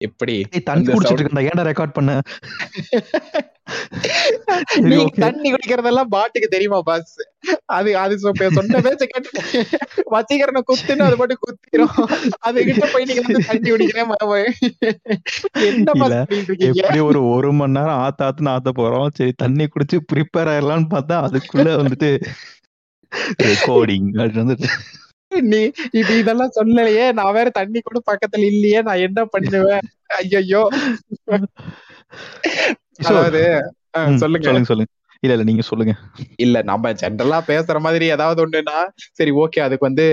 எப்படி தண்ணி குடிச்சிட்டு இருக்கேன் ஏன்டா ரெக்கார்ட் பண்ண? நீ okay. தண்ணி குடிக்கிறதெல்லாம் பாட்டுக்கு தெரியுமா பாஸ் அது அது சொன்ன பேச்ச கேட்டு வசீகரனை குத்துன்னு அது பாட்டு குத்திரும். அது கிட்ட போய் நீங்க வந்து தண்ணி குடிக்கிறேன். என்ன எப்படி ஒரு ஒரு மணி நேரம் ஆத்த ஆத்துன்னு ஆத்த போறோம். சரி தண்ணி குடிச்சு ப்ரிப்பேர் ஆயிடலாம்னு பார்த்தா அதுக்குள்ள வந்துட்டு ரெக்கார்டிங் அது வந்துட்டு நீ இது இதெல்லாம் சொல்லலையே. நான் வேற தண்ணி கூட பக்கத்துல இல்லையே. நான் என்ன பண்ணுவேன்? ஐயோ அதாவது சொல்லுங்க. சொல்லுங்க சொல்லுங்க. இல்ல இல்ல நீங்க சொல்லுங்க. இல்ல நம்ம ஜென்ரலா பேசுற மாதிரி ஏதாவது ஒண்ணுன்னா சரி ஓகே அதுக்கு வந்து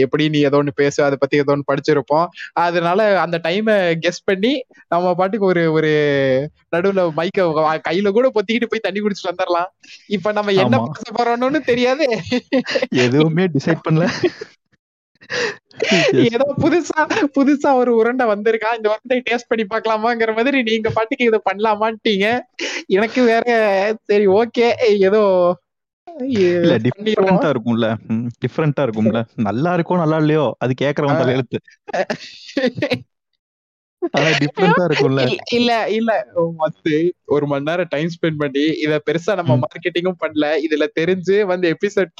எப்படி நீ ஏதோ ஒண்ணு பேசு அதை பத்தி ஏதோ ஒண்ணு படிச்சிருப்போம். அதனால அந்த டைமை கெஸ் பண்ணி நம்ம பாட்டுக்கு ஒரு ஒரு நடுவுல மைக்க கையில கூட பொத்திக்கிட்டு போய் தண்ணி குடிச்சிட்டு வந்துடலாம் இப்ப நம்ம என்ன. பேச போறோம்னு தெரியாது. எதுவுமே டிசைட் பண்ணல. ஏதோ புதுசா புதுசா ஒரு உருண்டை வந்திருக்கா? இந்த உருண்டை டேஸ்ட் பண்ணி பார்க்கலாமாங்கிற மாதிரி நீங்க பாட்டுக்கு இதை பண்ணலாமான்ட்டீங்க. எனக்கு வேற சரி ஓகே ஏதோ. டிஃபரெண்டா இருக்கும்ல. டிஃபரெண்டா இருக்கும்ல. நல்லா இருக்கோ நல்லா இல்லையோ அது கேக்குறவன் தலையெழுத்து. இல்ல இல்ல ஒரு மணி நேரம் டைம் ஸ்பெண்ட் பண்ணி இத பெருசா நம்ம. மார்க்கெட்டிங்கும் பண்ணல. இதுல தெரிஞ்சு வந்து எபிசோட்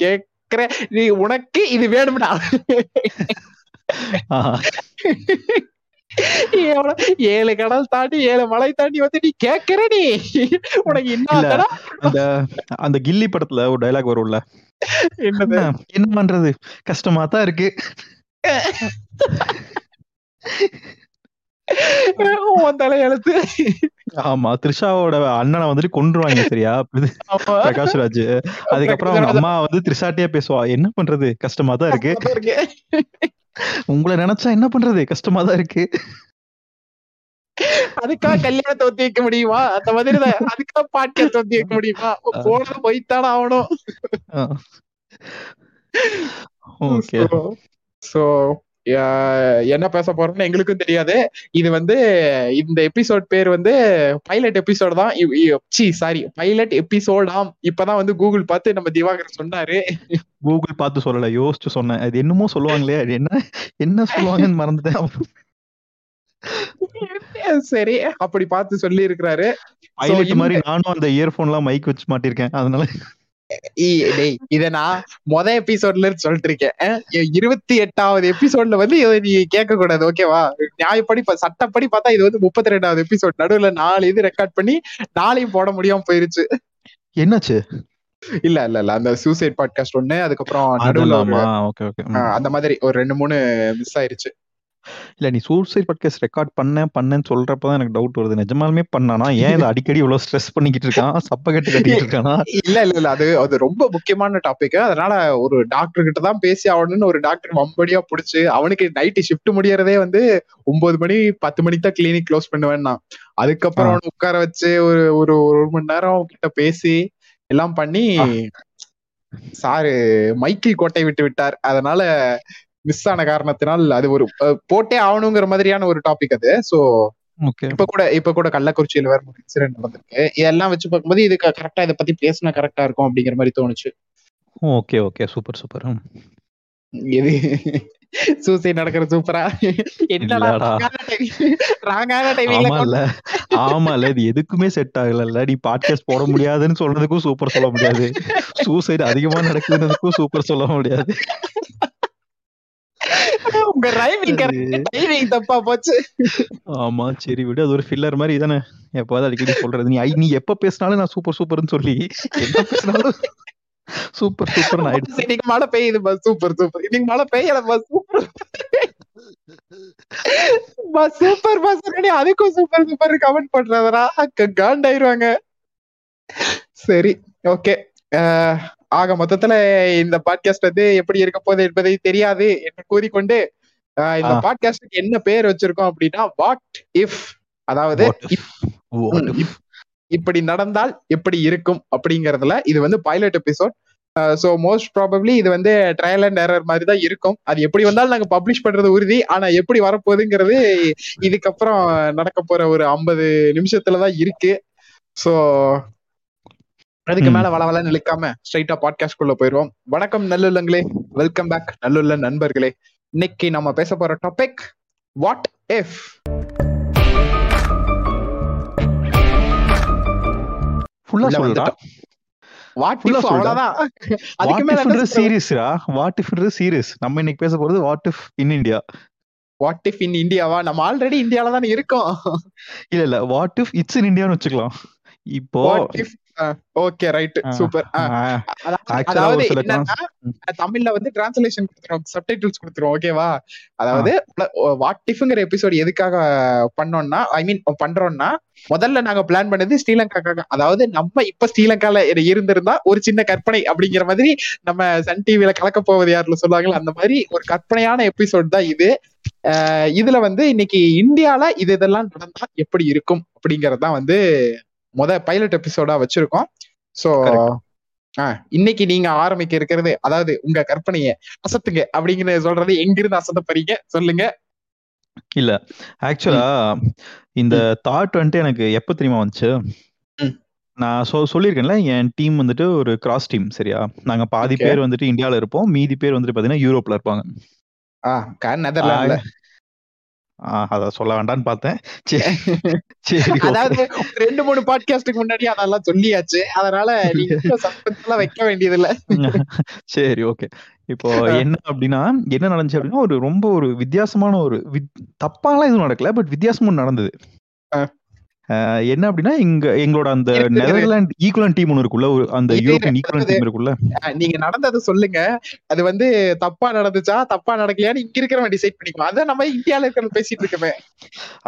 கேக்குற நீ உனக்கு இது வேணும்டா ஏழு கடல் தாண்டி ஏழு மலை தாண்டி வந்து நீ கேக்குற நீ. உனக்கு. என்ன அந்த அந்த கில்லி படத்துல ஒரு டைலாக் வரும்ல. என்ன என்ன பண்றது? கஷ்டமா தான் இருக்கு. உன் தலையெழுத்து. ஆமா த்ரிஷாவோட அண்ணனை வந்துட்டு கொன்றுவாங்க சரியா. பிரகாஷ் ராஜ் அதுக்கப்புறம் அவங்க அம்மா வந்து த்ரிஷாட்டியே பேசுவா என்ன பண்றது? கஷ்டமா தான் இருக்கு. உங்களை நினைச்சா என்ன பண்றது? கஷ்டமா தான் இருக்கு. அதுக்கா கல்யாணத்தை ஒத்தி வைக்க முடியுமா? அந்த மாதிரி தான். அதுக்கா பாட்காஸ்ட் ஒத்தி வைக்க முடியுமா? போனது போய்த்தானே ஆகணும். ஓகே. சோ என்ன பேச போறோம்னு எங்களுக்கும் தெரியாது. இது வந்து இந்த எபிசோட் பேர் வந்து பைலட் எபிசோட் தான். சி சாரி பைலட் எபிசோடாம் இப்பதான் வந்து கூகுள் பார்த்து நம்ம திவாகர் சொன்னாரு. கூகுள் பார்த்து சொல்லல யோசிச்சு சொன்னேன். அது என்னமோ சொல்லுவாங்களே அது என்ன என்ன சொல்லுவாங்கன்னு மறந்துட்டேன். சரி அப்படி பார்த்து சொல்லி இருக்கிறாரு மாதிரி நானும் அந்த இயர்போன்லாம் மைக் வச்சு மாட்டிருக்கேன் அதனால இத நான் மொத எபிசோட்ல இருந்து சொல்லிட்டு இருக்கேன் இருபத்தி எட்டாவது எபிசோட்ல வந்து இதை நீ கேட்க கூடாது ஓகேவா நியாயப்படி சட்டப்படி பார்த்தா இது வந்து முப்பத்தி ரெண்டாவது எபிசோட் நடுவுல நாலு இது ரெக்கார்ட் பண்ணி நாளையும் போட முடியாம போயிருச்சு. என்னாச்சு? இல்ல இல்ல இல்ல. அந்த சூசைட் பாட்காஸ்ட் ஒண்ணு அதுக்கப்புறம் நடுவுல அந்த மாதிரி ஒரு ரெண்டு மூணு மிஸ் ஆயிருச்சு. இல்ல நீ சூசைட் பாட்காஸ்ட் ரெக்கார்ட் பண்ணேன் பண்ணேன்னு சொல்றப்பதான் எனக்கு டவுட் வருது. நிஜமாலுமே பண்ணானா? ஏன் இதை அடிக்கடி இவ்வளவு ஸ்ட்ரெஸ் பண்ணிக்கிட்டு இருக்கான்? சப்ப கட்டு கட்டிக்கிட்டு இருக்கானா? இல்ல இல்ல இல்ல. அது அது ரொம்ப முக்கியமான டாபிக் அதனால ஒரு டாக்டர் கிட்ட தான் பேசி ஆகணும்னு ஒரு டாக்டர் வம்படியா புடிச்சு அவனுக்கு நைட்டு ஷிஃப்ட் முடியறதே வந்து ஒன்பது மணி பத்து மணிக்கு தான் கிளினிக் க்ளோஸ் பண்ணுவேன்னா. அதுக்கப்புறம். அவனை உட்கார வச்சு ஒரு ஒரு ஒரு மணி நேரம் கிட்ட பேசி எல்லாம் பண்ணி. சாரு மைக்கேல் கோட்டை விட்டு விட்டார். அதனால மிஸ் ஆன காரணத்தினால் அது ஒரு போட்டே ஆகணுங்கிற மாதிரியான ஒரு டாபிக் அது. சோ இப்ப கூட இப்ப கூட கள்ளக்குறிச்சியில வேற ஒரு இன்சிடென்ட் நடந்திருக்கு. இதெல்லாம் வச்சு பார்க்கும்போது இது கரெக்டா இதை பத்தி பேசினா கரெக்டா இருக்கும் அப்படிங்கிற மாதிரி தோணுச்சு. ஓகே ஓகே சூப்பர் சூப்பர் எது? சூசைட் நடக்கிற சூப்பரா. ராங்கான டைமிங்ல ஆமா இல்ல ஆமா இல்ல இது எதுக்குமே செட் ஆகல நீ பாட்காஸ்ட் போட முடியாதுன்னு சொல்றதுக்கும் சூப்பர் சொல்ல முடியாது. சூசைட் அதிகமா நடக்குதுன்றதுக்கும் சூப்பர் சொல்ல முடியாது. உங்க ரைமிங் டைமிங் தப்பா போச்சு. ஆமா சரி விடு. அது ஒரு ஃபில்லர் மாதிரி தானே. எப்போதாவது அடிக்கடி சொல்றது. நீ நீ எப்ப பேசினாலும் நான் சூப்பர் சூப்பர்னு சொல்லி என்ன பேசினாலும் சூப்பர் சூப்பர் ஆயிடுச்சு. இன்னைக்கு மழை பெய்யுது பஸ் சூப்பர் சூப்பர் இன்னைக்கு மழை பெய்யல bus super bus super bus அதுக்கும் சூப்பர் சூப்பர் கமெண்ட் பண்றதுடா அக்க காண்டாயிருவாங்க. சரி ஓகே ஆக மொத்தத்துல இந்த பாட்காஸ்ட் வந்து எப்படி இருக்க போகுது என்பதை தெரியாது என்று கூறிக்கொண்டு இந்த. பாட்காஸ்டுக்கு என்ன பேர் வச்சிருக்கோம் அப்படின்னா வாட் இஃப் அதாவது? இப்படி நடந்தால் எப்படி இருக்கும் அப்படிங்கறதுல இது வந்து pilot episode so most probably இது வந்து ட்ரையல் அண்ட் எரர் மாதிரி தான் இருக்கும். அது எப்படி வந்தாலும் நாங்க பப்ளிஷ் பண்றது உறுதி. ஆனா எப்படி வரப்போகுதுங்கிறது இதுக்கப்புறம் நடக்க போற ஒரு ஐம்பது நிமிஷத்துல தான் இருக்கு. சோ அதுக்கு மேல வளவல நிற்காம ஸ்ட்ரைட்டா பாட்காஸ்ட் குள்ள போயிருவோம். வணக்கம் நல்லுள்ளங்களே. வெல்கம் பேக் நல்லுள்ள நண்பர்களே. இன்னைக்கு நம்ம பேச போற டாபிக் வாட் எஃப் ஃபுல்லா இஃப் அவ்வளவுதான். அதுக்கு வாட் சீரியஸ் நம்ம இன்னைக்கு பேச போறது what if in India what in இந்தியாவா நம்ம ஆல்ரெடி இந்தியால இருக்கோம். இல்ல இல்ல. வாட் இட்ஸ் இன் இந்தியான்னு வச்சுக்கலாம். இப்போ ஓகே ரைட் சூப்பர் அதாவது தமிழ்ல வந்து டிரான்ஸ்லேஷன் கொடுத்துரும் சப்டைட்டில்ஸ் கொடுத்துரும் ஓகேவா அதாவது வாட் இஃப்ங்கிற எபிசோட் எதுக்காக பண்ணோம்னா ஐ மீன் பண்றோம்னா முதல்ல நாங்க பிளான் பண்ணது ஸ்ரீலங்காக்காக. அதாவது நம்ம இப்ப ஸ்ரீலங்கால இருந்திருந்தா ஒரு சின்ன கற்பனை அப்படிங்கிற மாதிரி நம்ம சன் டிவில கலக்க போவது யாருல சொல்லுவாங்கல்ல அந்த மாதிரி ஒரு கற்பனையான எபிசோட் தான் இது. இதுல வந்து இன்னைக்கு இந்தியால இது இதெல்லாம் நடந்தா எப்படி இருக்கும் அப்படிங்கறது தான் வந்து முத பைலட் எபிசோடா வச்சிருக்கோம். So Correct. இன்னைக்கு நீங்க ஆரம்பிக்க இருக்கிறது அதாவது உங்க கற்பனைய அசத்துங்க அப்படிங்கிற சொல்றது எங்கிருந்து அசத்த போறீங்க சொல்லுங்க. இல்ல. ஆக்சுவலா இந்த தாட் வந்துட்டு எனக்கு எப்ப தெரியுமா வந்துச்சு. நான் சொ சொல்லியிருக்கேன்ல என் டீம் வந்துட்டு ஒரு கிராஸ் டீம் சரியா? நாங்க பாதி. பேர் வந்துட்டு இந்தியால இருப்போம் மீதி பேர் வந்துட்டு பாத்தீங்கன்னா யூரோப்ல இருப்பாங்க ஆஹ் க- நெதர்லாந்துல ஆ, அத சொல்ல வேண்டாம்னு பார்த்தேன். அதாவது ரெண்டு மூணு பாட்காஸ்டுக்கு முன்னாடி அதெல்லாம் சொல்லியாச்சு. அதனால நீங்க வைக்க வேண்டியது இல்ல சரி ஓகே. இப்போ என்ன அப்படின்னா என்ன நடந்துச்சு அப்படின்னா ஒரு ரொம்ப ஒரு வித்தியாசமான ஒரு தப்பாலாம் எதுவும் நடக்கல பட் வித்தியாசமும் நடந்தது. என்ன அப்படின்னா இங்க எங்களோட அந்த. நெதர்லாண்ட் ஈக்குவலன் டீம் ஒன்று இருக்குல்ல அந்த யூரோப்பியன் ஈக்குவலன் டீம் இருக்குல்ல. நீங்க நடந்ததை சொல்லுங்க. அது வந்து தப்பா நடந்துச்சா தப்பா நடக்கலையான்னு இங்க இருக்கிறவன் டிசைட் பண்ணிக்குவோம் அதான் நம்ம இந்தியால இருக்கிற பேசிட்டு இருக்கமே.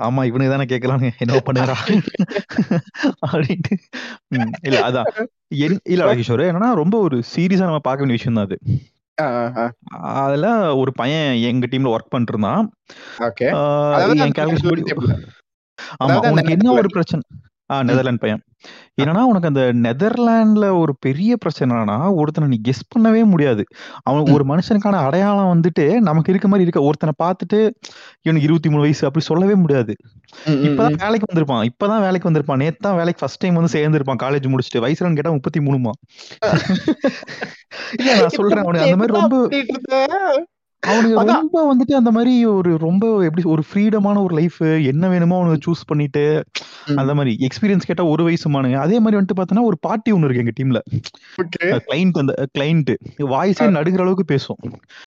ஆமா இவனுக்கு தானே கேட்கலான்னு என்ன பண்ணுறா? அப்படின்ட்டு. இல்ல அதான். இல்ல கிஷோர் என்னன்னா ரொம்ப ஒரு சீரியஸா நம்ம பார்க்க வேண்டிய விஷயம் தான் அது அதுல ஒரு பையன் எங்க டீம்ல ஒர்க் பண்ணிட்டு இருந்தான். ஆஹ் ஆமா உனக்கு என்ன ஒரு. பிரச்சனை? ஆ நெதர்லாந்து பையன் என்னன்னா உனக்கு அந்த நெதர்லாண்ட்ல ஒரு பெரிய பிரச்சனைனா ஒருத்தனை நீ கெஸ் பண்ணவே முடியாது. அவன். ஒரு மனுஷனுக்கான அடையாளம் வந்துட்டு நமக்கு இருக்க மாதிரி இருக்க ஒருத்தனை பார்த்துட்டு இவனுக்கு இருபத்தி மூணு வயசு அப்படி சொல்லவே முடியாது. இப்பதான். வேலைக்கு வந்திருப்பான். இப்பதான் வேலைக்கு வந்திருப்பான். நேத்து தான் வேலைக்கு ஃபர்ஸ்ட் டைம் வந்து சேர்ந்திருப்பான் காலேஜ் முடிச்சுட்டு. வயசுலன்னு கேட்டா முப்பத்தி மூணுமா இல்ல நான் சொல்றேன் அவனுக்கு அந்த மாதிரி ரொம்ப? அவனுக்கு. ரொம்ப வந்துட்டு அந்த மாதிரி ஒரு ரொம்ப எப்படி ஒரு ஃப்ரீடமான ஒரு லைஃப் என்ன வேணுமோ அவனுக்கு சூஸ் பண்ணிட்டு. அந்த மாதிரி எக்ஸ்பீரியன்ஸ் கேட்டா ஒரு வயசுமானுங்க அதே மாதிரி வந்துட்டு பார்த்தோன்னா ஒரு பார்ட்டி ஒன்று இருக்கு எங்க டீம்ல. கிளைண்ட் அந்த கிளைண்ட் வாய்ஸே நடுகிற அளவுக்கு பேசும்.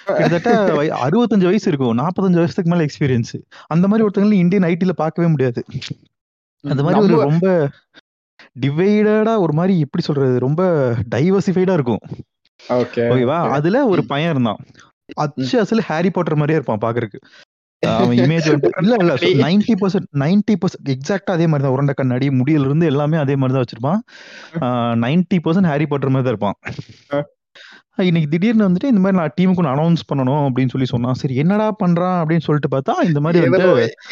கிட்டத்தட்ட அறுபத்தஞ்சு வயசு இருக்கும். நாற்பத்தஞ்சு வயசுக்கு மேல எக்ஸ்பீரியன்ஸ் அந்த மாதிரி ஒருத்தங்களை இந்தியன் ஐடில பார்க்கவே முடியாது. அந்த மாதிரி ஒரு ரொம்ப டிவைடடா ஒரு மாதிரி எப்படி சொல்றது? ரொம்ப டைவர்சிஃபைடா இருக்கும். ஓகேவா. அதுல ஒரு பையன் இருந்தான். அச்சு அசல் ஹாரி பாட்டர் மாதிரியே இருப்பான் பாக்குறதுக்கு. அவன் இமேஜ் வந்து இல்ல இல்ல நைன்டி பர்சன்ட் நைன்டி பர்சன்ட் எக்ஸாக்டா அதே மாதிரி தான். உருண்டை கண்ணாடி முடியல இருந்து எல்லாமே அதே மாதிரி தான் வச்சிருப்பான். நைன்டி பர்சன்ட் ஹாரி பாட்டர் மாதிரி தான் இருப்பான். இன்னைக்கு திடீர்னு வந்துட்டு இந்த மாதிரி நான் டீமுக்கு அனௌன்ஸ் பண்ணணும் அப்படின்னு சொல்லி சொன்னான். சரி என்னடா பண்றான் அப்படின்னு சொல்லிட்டு பார்த்தா இந்த மாதிரி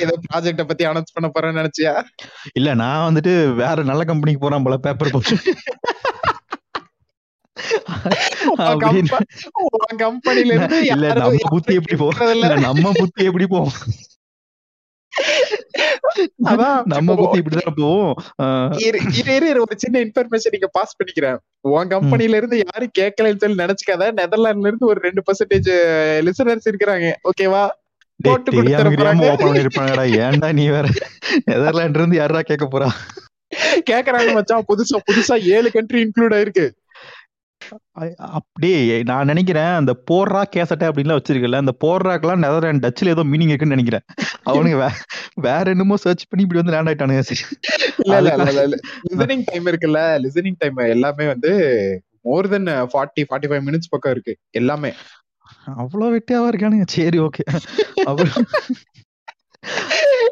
ஏதோ ப்ராஜெக்ட பத்தி அனௌன்ஸ் பண்ண போறேன்னு நினைச்சியா? இல்ல நான் வந்துட்டு வேற நல்ல கம்பெனிக்கு போறான் போல பேப்பர் போட்டு. கம்பெனில இருந்து இல்ல நம்ம புத்தி எப்படி போ கேட்கறதில்ல. இல்ல நம்ம புத்தி எப்படி நம்ம புத்தி இப்படிதான் போவோம் ஒரு சின்ன இன்ஃபர்மேஷன் நீங்க பாஸ் பண்ணிக்கிறேன். உன் கம்பெனில இருந்து யாரும் கேட்கலன்னு சொல்லி நினைச்சுக்காத. நெதர்லாண்ட்ல இருந்து ஒரு ரெண்டு பர்சன்டேஜ் லிசனர்ஸ் இருக்கிறாங்க. ஓகேவா ஏன்டா நீ வேற? நெதர்லாண்ட் இருந்து யாரா கேட்க போறா? கேக்குறாங்க மச்சான். புதுசா புதுசா ஏழு கண்ட்ரி இன்க்ளூட் ஆயிருக்கு. அப்படியே நான் நினைக்கிறேன் அந்த போர்ரா கேசட்டை அப்படின்லாம் வச்சிருக்கல அந்த போர்ராக்கெல்லாம் நெதர்லாண்ட் டச்சில் ஏதோ மீனிங் இருக்குன்னு நினைக்கிறேன் அவனுங்க வேற என்னமோ சர்ச் பண்ணி இப்படி வந்து லேண்ட் ஆயிட்டானுங்க சரி. லிசனிங் டைம் இருக்குல்ல லிசனிங் டைம் எல்லாமே வந்து more then forty forty five minutes பக்கம் இருக்கு எல்லாமே அவ்வளவு வெட்டியாவா இருக்கானுங்க சரி ஓகே அப்புறம்.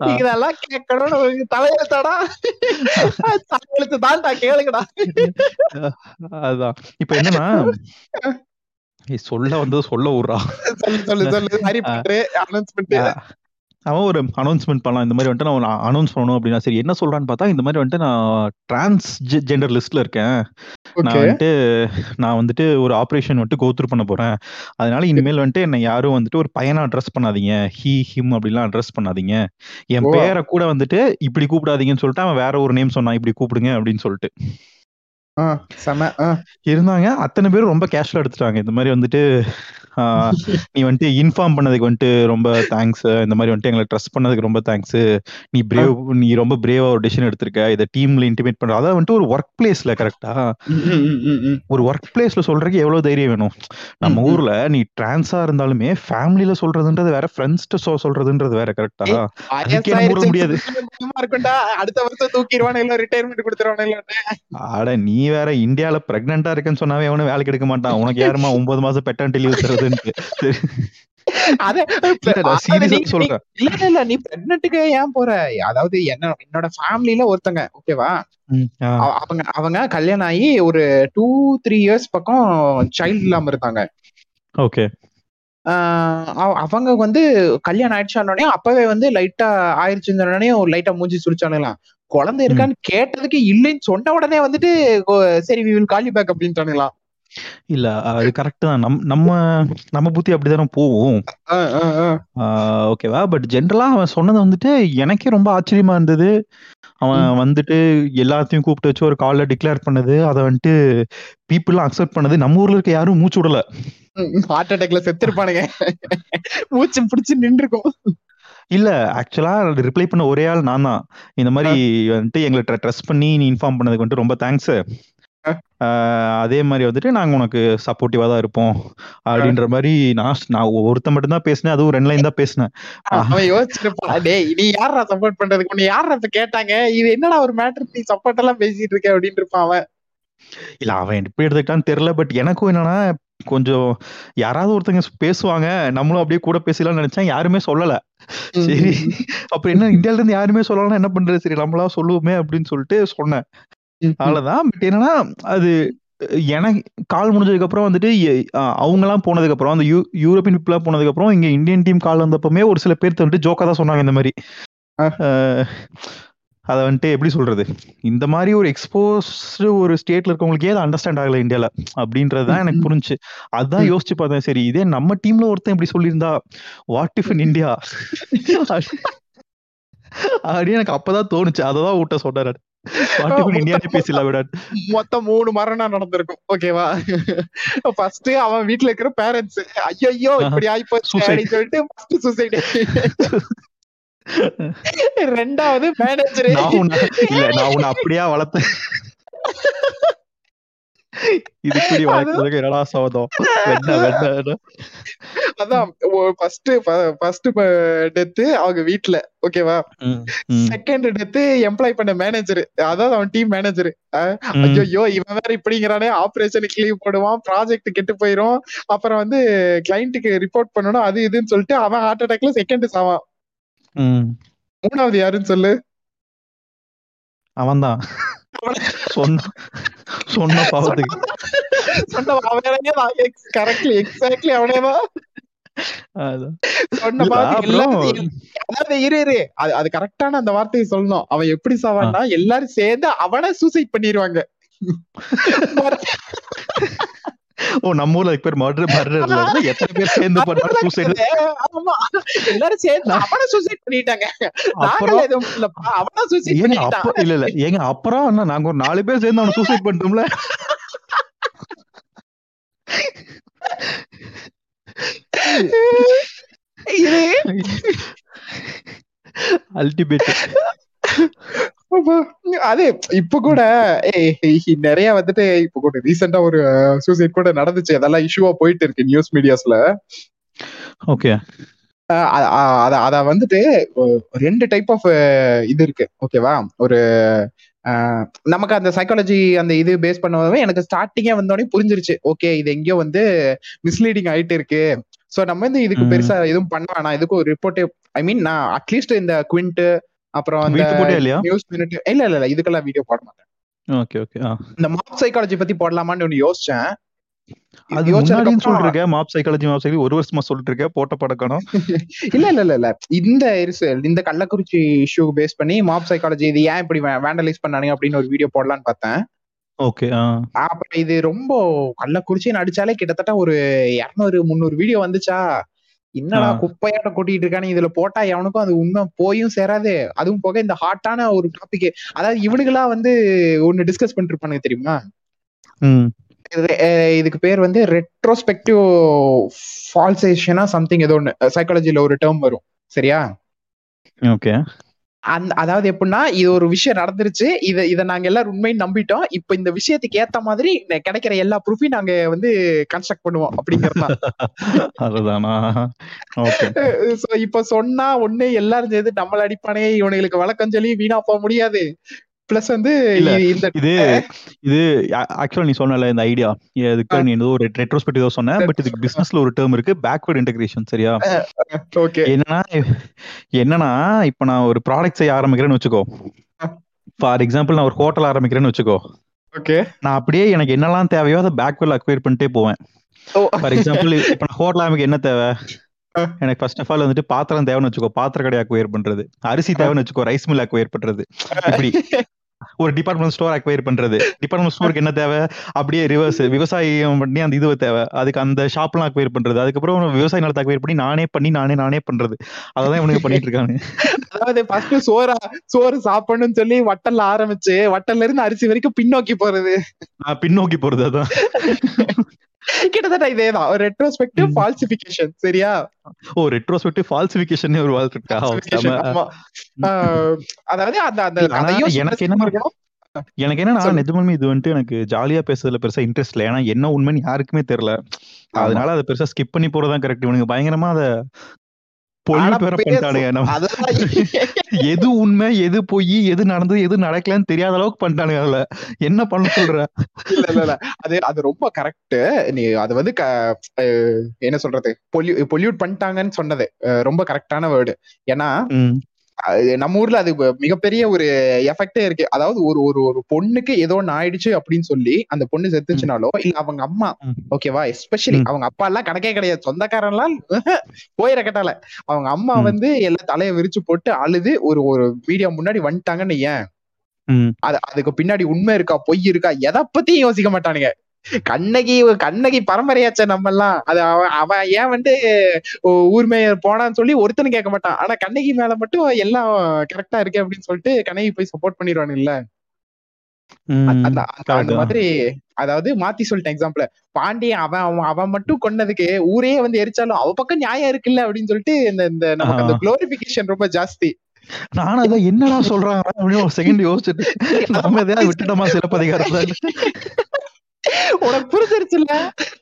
இதெல்லாம் கேட்கணும்னு தலையெழுத்தாடா? தலையெழுத்து தான்டா கேளுங்கடா. அதான். இப்ப என்னன்னா சொல்ல வந்தது சொல்ல விடுறா. சொல்லு சொல்லு சொல்லு. ஹரி அனௌன்ஸ்மெண்ட் அவன் ஒரு அனௌன்ஸ்மெண்ட் பண்ணலாம் இந்த மாதிரி வந்துட்டு நான் அனௌன்ஸ் பண்ணணும் அப்படின்னா சரி என்ன சொல்றான்னு பார்த்தா இந்த மாதிரி வந்துட்டு நான் டிரான்ஸ் ஜெண்டர் லிஸ்ட்ல இருக்கேன். நான் வந்துட்டு நான் வந்துட்டு ஒரு ஆப்ரேஷன் வந்துட்டு கோத்ரூ பண்ண போறேன். அதனால இனிமேல் வந்துட்டு என்னை யாரும் வந்துட்டு ஒரு பையனா அட்ரஸ் பண்ணாதீங்க. ஹீ ஹிம் அப்படிலாம் அட்ரஸ் பண்ணாதீங்க. என். பேரை கூட வந்துட்டு இப்படி கூப்பிடாதீங்கன்னு சொல்லிட்டு அவன் வேற ஒரு நேம் சொன்னான் இப்படி கூப்பிடுங்க அப்படின்னு சொல்லிட்டு. இருந்தாங்க. அத்தனை பேரும் ரொம்ப கேஷுவலா எடுத்துட்டாங்க. இந்த மாதிரி வந்துட்டு நீ வந்துட்டு இன்ஃபார்ம் பண்ணதுக்கு வந்துட்டு ரொம்ப தேங்க்ஸ் இந்த மாதிரி வந்துட்டு எங்களை ட்ரஸ்ட் பண்ணதுக்கு ரொம்ப தேங்க்ஸ் நீ பிரேவ் நீ ரொம்ப பிரேவா ஒரு டிசிஷன் எடுத்திருக்க. இதை டீம்ல இன்டிமேட் பண்ற அதான் வந்துட்டு ஒரு ஒர்க் பிளேஸ்ல கரெக்டா. ஒரு ஒர்க் பிளேஸ்ல சொல்றதுக்கு எவ்வளவு தைரியம் வேணும்? நம்ம. ஊர்ல நீ டிரான்ஸா இருந்தாலுமே ஃபேமிலில சொல்றதுன்றது வேற ஃப்ரெண்ட்ஸ்ட சொல்றதுன்றது வேற கரெக்டா அதுக்கே நம்ம முடியாது. அடுத்த வருஷம் தூக்கிடுவானு இல்ல ரிட்டையர்மெண்ட் கொடுத்துருவானு அட நீ வேற இந்தியால பிரெக்னெண்டா இருக்கேன்னு சொன்னாவே எவனும் வேலைக்கு எடுக்க மாட்டான். உனக்கு யாருமா ஒன்பது மாசம் பெட்டான்டி லீவ் தருதுன்ட்டு ஏன் போற? அதாவது என்ன என்னோட ஃபேமிலில ஒருத்தங்க ஓகேவா அவங்க அவங்க கல்யாணம் ஆகி ஒரு டூ த்ரீ இயர்ஸ் பக்கம் சைல்டு இல்லாம இருந்தாங்க. ஓகே. அவங்க வந்து கல்யாணம் ஆயிடுச்சானோடனே அப்பவே வந்து லைட்டா ஆயிடுச்சுன்னு லைட்டா மூஞ்சி சுழிச்சானுங்களாம் குழந்தை இருக்கான்னு கேட்டதுக்கு இல்லைன்னு சொன்ன உடனே வந்துட்டு "ஓ, சரி வி வில் கால் பேக் அப்படின்ட்டானுங்களாம் இல்ல அது கரெக்ட் தான். நம் நம்ம நம்ம புத்தி அப்படிதானே ஆஹ் ஓகேவா? பட் ஜென்ரலா அவன் சொன்னது வந்துட்டு எனக்கே ரொம்ப ஆச்சரியமா இருந்தது. அவன் வந்துட்டு எல்லாத்தையும் கூப்பிட்டு வச்சு ஒரு கால்ல டிக்ளேர் பண்ணது. அதை வந்துட்டு பீப்புள்லாம் அக்செப்ட் பண்ணது. நம்ம ஊர்ல இருக்க யாரும் மூச்சு விடல. ஹார்ட் அட்டாக்ல செத்துருப்பானுங்க. மூச்சு பிடிச்சு நின்றுக்கும். இல்ல ஆக்சுவலா ரிப்ளை பண்ண ஒரே ஆள் நான் தான் இந்த மாதிரி வந்துட்டு எங்களை ட்ரஸ்ட் பண்ணி நீ இன்ஃபார்ம் பண்ணதுக்கு வந்துட்டு ரொம்ப தேங்க்ஸ் அதே மாதிரி வந்துட்டு நாங்க உனக்கு சப்போர்ட்டிவா தான் இருப்போம். அப்படின்ற மாதிரி நான் நான் ஒருத்த மட்டும் தான் பேசினேன் அதுவும் ரெண்டு லைன் தான் பேசினேன். அவன் யோசிச்சிருப்பான் டேய் நீ யாரா சப்போர்ட் பண்றதுக்கு? உன்னை யாரா இப்ப கேட்டாங்க இது என்னடா ஒரு மேட்டர் நீ சப்போர்ட் எல்லாம் பேசிட்டு இருக்க அப்படின்னு இருப்பான் அவன். இல்ல அவன் எப்படி எடுத்துக்கிட்டான்னு தெரியல பட் எனக்கும் என்னன்னா கொஞ்சம் யாராவது ஒருத்தங்க பேசுவாங்க நம்மளும் அப்படியே கூட பேசலாம்னு நினைச்சேன் யாருமே சொல்லல. சரி அப்புறம் என்ன இந்தியால இருந்து யாருமே சொல்லலாம் என்ன பண்றது? சரி நம்மளா சொல்லுவோமே அப்படின்னு சொல்லிட்டு சொன்னேன். அவ்வளவுதான். பட் என்னன்னா அது எனக்கு கால் முடிஞ்சதுக்கு அப்புறம் வந்துட்டு அவங்க எல்லாம் போனதுக்கு அப்புறம் அந்த யூ யூரோப்பியன் பீப்புளா போனதுக்கு அப்புறம் இங்க இந்தியன் டீம் கால் வந்தப்பமே ஒரு சில பேர் வந்துட்டு ஜோக்கா தான் சொன்னாங்க இந்த மாதிரி. அதை வந்துட்டு எப்படி சொல்றது? இந்த மாதிரி ஒரு எக்ஸ்போஸ்டு ஒரு ஸ்டேட்ல இருக்கவங்களுக்கே அதை அண்டர்ஸ்டாண்ட் ஆகல இந்தியால. அப்படின்றதுதான் எனக்கு புரிஞ்சு. அதுதான் யோசிச்சு பார்த்தேன். சரி இதே நம்ம டீம்ல ஒருத்தன் இப்படி சொல்லியிருந்தா வாட் இஃப் இன் இந்தியா அப்படின்னு எனக்கு அப்பதான் தோணுச்சு. அததான் விட்ட சொன்னாரு. மொத்தம் மூணு மரணம் நடந்திருக்கும். ஓகேவா ஃபர்ஸ்ட் அவன் வீட்டுல இருக்கிற பேரண்ட்ஸ் ஐயோ இப்படி ஆயிப்போச்சு சொல்லிட்டு ஃபர்ஸ்ட் சூசைட் ரெண்டாவது மேனேஜர் நான் உன்னை அப்படியா வளர்த்தேன். இது வளர்க்கறதுக்கு என்னடா அதான் ஃபர்ஸ்ட் ஃபர்ஸ்ட் டெத் அவங்க வீட்ல ஓகேவா செகண்ட் டெத் எம்ப்ளாய் பண்ண மேனேஜர் அதாவது அவன் டீம் மேனேஜர் ஐயோ இவன் வேற இப்படிங்கிறானே ஆபரேஷனுக்கு லீவ் போடுவான் ப்ராஜெக்ட் கெட்டு போயிரும். அப்புறம் வந்து கிளைண்ட்டுக்கு ரிப்போர்ட் பண்ணணும் அது இதுன்னு சொல்லிட்டு அவன் ஹார்ட் அட்டாக்ல செகண்ட் சாவான். மூணாவது யாருன்னு சொல்லு? அவன்தான். சொன்ன சொன்ன பாவத்துக்கு. சொன்ன அவனே தான் கரெக்ட்லி எக்ஸாக்ட்லி அவனே தான் சொன்ன பாவத்துக்கு அதாவது இரு இரு. அது அது கரெக்டான அந்த வார்த்தையை சொல்லணும். அவன் எப்படி சாவான்னா எல்லாரும் சேர்ந்து அவனை சூசைட் பண்ணிடுவாங்க ஓ நம்ம ஊர்ல பேர் மர்டர் மர்டர்ல எத்தனை பேர் சேர்ந்து பண்ணாரு சூசைட் ஆமா. எல்லாரும் சேர்ந்து அவன சூசைட் பண்ணிட்டாங்க. நாங்கள எதுவும் இல்லப்பா அவன சூசைட் பண்ணிட்டான். இல்ல இல்ல. ஏங்க அப்புறம் என்ன? நாங்க ஒரு நாலு பேர் சேர்ந்து அவன சூசைட் பண்ணிட்டோம்ல. இது அல்டிமேட் அது இப்ப கூட நிறைய வந்துட்டு இப்ப கூட ரீசெண்டா ஒரு சூசைட் கூட நடந்துச்சு. அதெல்லாம் இஷ்யூவா போயிட்டு இருக்கு நியூஸ் மீடியாஸ்ல ஓகே அத வந்துட்டு ரெண்டு டைப் ஆஃப் இது இருக்கு. ஓகேவா ஒரு நமக்கு அந்த சைக்காலஜி அந்த இது பேஸ் பண்ணவே எனக்கு ஸ்டார்டிங்கே வந்தோடனே புரிஞ்சிருச்சு. ஓகே இது எங்கேயோ வந்து மிஸ்லீடிங் ஆயிட்டு இருக்கு. சோ நம்ம வந்து இதுக்கு பெருசா எதுவும் பண்ண வேணாம். இதுக்கு ஒரு ரிப்போர்ட் ஐ மீன் நான் அட்லீஸ்ட் இந்த குவிண்ட் அப்புறம் அந்த நியூஸ் மினிட் இல்ல இல்ல இல்ல இதுக்கெல்லாம் வீடியோ போட மாட்டேன். ஓகே ஓகே இந்த மாப் சைக்காலஜி பத்தி போடலாமான்னு ஒன்னு யோசிச்சேன். அது முன்னாடியும் சொல்லிட்டு மாப் சைக்காலஜி மாப் சைக்காலஜி ஒரு வருஷமா சொல்லிட்டு இருக்கேன் போட்ட படக்கணும் இல்ல இல்ல இல்ல இல்ல. இந்த இந்த கள்ளக்குறிச்சி இஷ்யூ பேஸ் பண்ணி மாப் சைக்காலஜி இது ஏன் இப்படி வேண்டலைஸ் பண்ணானுங்க அப்படின்னு ஒரு வீடியோ போடலான்னு பார்த்தேன். ஓகே அப்புறம் இது ரொம்ப கள்ளக்குறிச்சி நடிச்சாலே கிட்டத்தட்ட ஒரு இருநூறு முந்நூறு வீடியோ வந்துச்சா? என்னடா குப்பையாட்ட கொட்டிட்டு இருக்கானு இதுல போட்டா எவனுக்கும் அது உண்மை போயும் சேராது. அதுவும் போக இந்த ஹாட்டான ஒரு டாபிக் அதாவது இவனுங்களா வந்து ஒண்ணு டிஸ்கஸ் பண்ணிட்டு இருப்பானுங்க தெரியுமா இதுக்கு பேர் வந்து ரெட்ரோஸ்பெக்டிவ் ஃபால்சேஷனா சம்திங் ஏதோ ஒன்று சைக்காலஜில ஒரு டேர்ம் வரும். சரியா? ஓகே. அந்த அதாவது எப்படின்னா இது ஒரு விஷயம் நடந்துருச்சு. இத இத நாங்க எல்லாரும் உண்மைன்னு நம்பிட்டோம். இப்ப இந்த விஷயத்துக்கு ஏத்த மாதிரி கிடைக்கிற எல்லா ப்ரூஃபையும் நாங்க வந்து கன்ஸ்ட்ரக்ட் பண்ணுவோம் அப்படிங்கறதுதான் அதுதானா? இப்ப சொன்னா ஒண்ணு எல்லாரும் சேர்ந்து நம்மள அடிப்பானே இவனுங்களுக்கு வழக்கம் சொல்லி வீணா போக முடியாது. பிளஸ் வந்து இது இது ஆக்சுவலா நீ சொன்னல இந்த ஐடியா இதுக்கு நீ ஏதோ ஒரு ரெட்ரோஸ்பெக்டிவ் சொன்ன பட் இதுக்கு பிசினஸ்ல ஒரு டேர்ம் இருக்கு பேக்வர்ட் இன்டகிரேஷன் சரியா? ஓகே என்னன்னா என்னன்னா இப்ப நான் ஒரு ப்ராடக்ட் செய்ய ஆரம்பிக்கிறேன்னு வச்சுக்கோ. ஃபார் எக்ஸாம்பிள் நான் ஒரு ஹோட்டல் ஆரம்பிக்கிறேன்னு வச்சுக்கோ. ஓகே நான் அப்படியே எனக்கு என்னெல்லாம் தேவையோ அதை பேக்வர்ட் அக்வயர் பண்ணிட்டே போவேன். ஃபார் எக்ஸாம்பிள் இப்ப நான் ஹோட்டல் ஆரம்பிக்க என்ன தேவை? எனக்கு ஃபர்ஸ்ட் ஆஃப் ஆல் வந்துட்டு பாத்திரம் தேவைன்னு வச்சுக்கோ. பாத்திர கடை அக்வயர் பண்றது. அரிசி தேவைன்னு வச்சுக்கோ. ரைஸ் மில் அக்வயர் பண்றது. இப்படி. ஒரு டிபார்ட்மெண்ட் ஸ்டோர் அக்வயர் பண்றது. டிபார்ட்மெண்ட் ஸ்டோருக்கு என்ன தேவை? அப்படியே ரிவர்ஸ் விவசாயம் பண்ணி அந்த இது தேவை. அதுக்கு அந்த ஷாப்லாம் அக்வயர் பண்றது. அதுக்கப்புறம் விவசாய நிலத்தை அக்வயர் பண்ணி நானே பண்ணி நானே நானே பண்றது. அதான் இவனுக்கு பண்ணிட்டு இருக்காங்க. அதாவது ஃபர்ஸ்ட் சோறா சோறு சாப்பிடணும்னு சொல்லி வட்டல்ல ஆரம்பிச்சு வட்டல்ல இருந்து அரிசி வரைக்கும் பின்னோக்கி போறது. பின்னோக்கி போறது அதான். கிட்டத்தட்ட இதேதான். ஒரு ரெட்ரோஸ்பெக்டிவ். ஃபால்சிபிகேஷன் சரியா? ஓ ரெட்ரோஸ்பெக்டிவ் ஃபால்சிபிகேஷன் ஒரு வாழ்த்து இருக்கா? அதாவது அந்த அந்த எனக்கு என்ன-. எனக்கு என்னன்னா. நிஜமாலுமே இது வந்துட்டு எனக்கு ஜாலியா பேசுறதுல பெருசா இன்ட்ரெஸ்ட் இல்ல. ஏன்னா என்ன உண்மைன்னு யாருக்குமே தெரியல. அதனால அதை பெருசா ஸ்கிப் பண்ணி போறதுதான் கரெக்ட் இவனுக்கு பயங்கரமா அத பண்ணிட்டானுங்க எது உண்மை எது பொய் எது நடந்தது எது நடக்கலன்னு தெரியாத அளவுக்கு பண்ணிட்டானுங்க அதுல. என்ன பண்ண சொல்ற? இல்ல இல்ல இல்ல. அது அது ரொம்ப கரெக்ட் நீ அது வந்து என்ன சொல்றது? பொல்யூட் பண்ணிட்டாங்கன்னு சொன்னது. ரொம்ப கரெக்டான வேர்டு ஏன்னா நம்ம ஊர்ல அது மிகப்பெரிய ஒரு எஃபெக்டே இருக்கு அதாவது ஒரு ஒரு ஒரு பொண்ணுக்கு ஏதோ ஒண்ணு ஆயிடுச்சு அப்படின்னு சொல்லி அந்த பொண்ணு செத்துச்சுனாலோ இல்ல அவங்க அம்மா. ஓகேவா எஸ்பெஷலி. அவங்க அப்பா எல்லாம் கணக்கே கிடையாது சொந்தக்காரன் எல்லாம் போயிட கட்டால அவங்க அம்மா. வந்து எல்லாம் தலையை விரிச்சு போட்டு அழுது ஒரு ஒரு மீடியா முன்னாடி வந்துட்டாங்கன்னு ஏன். அது அதுக்கு பின்னாடி உண்மை இருக்கா பொய் இருக்கா எதை பத்தியும் யோசிக்க மாட்டானுங்க கண்ணகி கண்ணகி பரம்பரையாச்ச நம்ம எல்லாம் அது அவன் ஏன் வந்து ஊர் மேயர் போனான்னு சொல்லி ஒருத்தனும் கேட்க மாட்டான். ஆனா கண்ணகி மேல மட்டும் எல்லாம் கரெக்டா இருக்கு அப்படின்னு சொல்லிட்டு கண்ணகி போய் சப்போர்ட் பண்ணிடுவானு இல்ல. அந்த. மாதிரி அதாவது மாத்தி சொல்லிட்டேன் எக்ஸாம்பிள் பாண்டியன் அவன் அவன் மட்டும் கொன்னதுக்கு ஊரே வந்து எரிச்சாலும் அவ பக்கம் நியாயம் இருக்குல்ல அப்படின்னு சொல்லிட்டு இந்த இந்த நமக்கு அந்த. குளோரிபிகேஷன் ரொம்ப ஜாஸ்தி. நானும் அதான் என்னடா சொல்றாங்க அப்படின்னு ஒரு செகண்ட் யோசிச்சுட்டு நம்ம எதையாவது விட்டுட்டோமா சிலப்பதிகாரத்தை உனக்கு புரிஞ்சிருச்சுல்ல?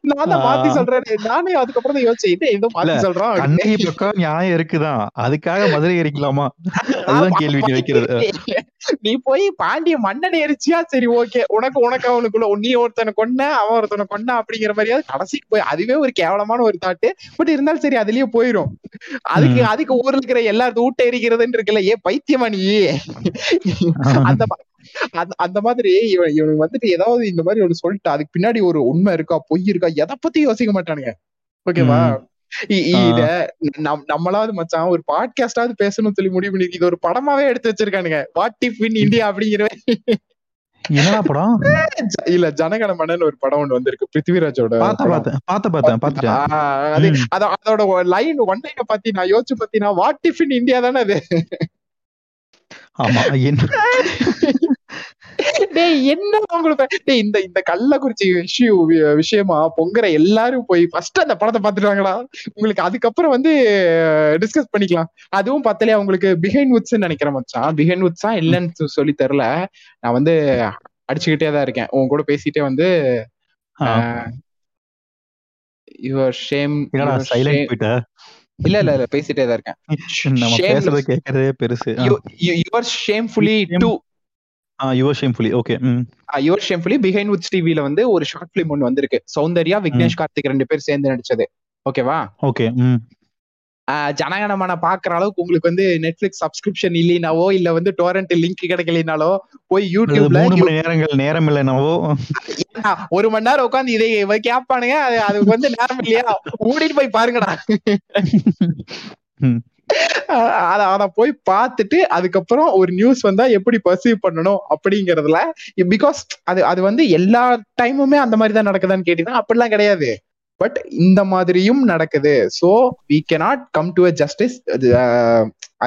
நான் தான் மாத்தி. சொல்றேன். நானே அதுக்கப்புறம் தான் யோசிச்சேன் இது ஏதோ மாத்தி சொல்றான்? கண்ணகி பக்கம் நியாயம் இருக்குதான். அதுக்காக மதுரை எரிக்கலாமா அதுதான் கேள்வி வைக்கிறது நீ போய் பாண்டிய மன்னனை எரிச்சியா? சரி ஓகே. உனக்கு உனக்கு அவனுக்குள்ள. நீ ஒருத்தனை கொன்ன அவன் ஒருத்தனை கொன்ன அப்படிங்கிற மாதிரியாவது கடைசிக்கு போய் அதுவே ஒரு கேவலமான ஒரு தாட்டு. பட் இருந்தாலும் சரி அதுலயே போயிரும். அதுக்கு. அதுக்கு ஊர்ல இருக்கிற எல்லாரும் ஊட்ட எரிக்கிறதுன்னு இருக்குல்ல ஏ பைத்தியமா நீ அந்த அந்த- மாதிரி இவன் இவனுக்கு வந்துட்டு ஏதாவது இந்த மாதிரி ஒரு சொல்லிட்டு அதுக்கு பின்னாடி ஒரு உண்மை இருக்கா பொய் இருக்கா எதை பத்தி யோசிக்க மாட்டானுங்க. ஓகேவா? இத நம் நம்மளாவது மச்சான் ஒரு பாட்காஸ்டாவது பேசணும்னு சொல்லி முடிவு பண்ணி இது ஒரு படமாவே எடுத்து வச்சிருக்கானுங்க. வாட் இஃப் இன் இந்தியா அப்படிங்கிற என்னடா படம்? இல்ல ஜனகண மன்னன் ஒரு படம் ஒண்ணு வந்திருக்கு பிருத்திவிராஜோட பார்த்தேன் படம். பார்த்தேன் பார்த்தேன் அதோட லைன் ஒன் லைனை பத்தி நான் யோசிச்சு பத்தினா வாட் இஃப் இன் இந்தியா தானே அது? ஆமா என்ன? டேய் என்ன உங்களுக்கு டேய் இந்த இந்த கள்ளக்குறிச்சி விஷயம் விஷயமா பொங்குற எல்லாரும் போய் ஃபர்ஸ்ட் அந்த படத்தை பார்த்துட்டு வாங்கடா உங்களுக்கு அதுக்கப்புறம் வந்து டிஸ்கஸ் பண்ணிக்கலாம். அதுவும் பத்தலையா உங்களுக்கு பிஹைண்ட் வுட்ஸ் நினைக்கிறேன் மச்சான். பிஹைண்ட் வுட்ஸா இல்லைன்னு சொல்லி தெரியல. நான் வந்து அடிச்சுக்கிட்டே தான் இருக்கேன். உன் கூட பேசிட்டே வந்து. யுவர் ஷேம் இல்ல இல்ல இல்ல பேசிட்டே தான் இருக்கேன். நம்ம Shameless. பேசுறத கேக்குறதே பெருசு. Your shamefully to your shamefully okay your shamefully behind woods டிவில வந்து ஒரு ஷார்ட் பிலிம் ஒன்று வந்திருக்கு. சௌந்தர்யா விக்னேஷ் கார்த்திக் ரெண்டு பேர் சேர்ந்து நடிச்சது. ஓகேவா? ஓகே ஜனகணமான பாக்குற அளவுக்கு உங்களுக்கு வந்து நெட்ஃபிளிக்ஸ் சப்ஸ்கிரிப்ஷன் இல்லைனாவோ இல்ல வந்து டோரண்ட் லிங்க் கிடைக்கலனாலோ போய் யூடியூப்ல மூணு நேரங்கள் நேரம் இல்லைனாவோ. ஒரு மணி நேரம் உட்காந்து இதை கேட்பானுங்க அது அதுக்கு வந்து நேரம் இல்லையா? ஓடிட்டு போய் பாருங்கடா. அத அத போய் பார்த்துட்டு அதுக்கப்புறம் ஒரு நியூஸ் வந்தா எப்படி பர்சீவ் பண்ணணும் அப்படிங்கறதுல பிகாஸ் அது அது வந்து எல்லா டைமுமே அந்த மாதிரி தான் நடக்குதான்னு கேட்டீங்கன்னா அப்படிலாம் கிடையாது. பட் இந்த மாதிரியும் நடக்குது. So we cannot come to a justice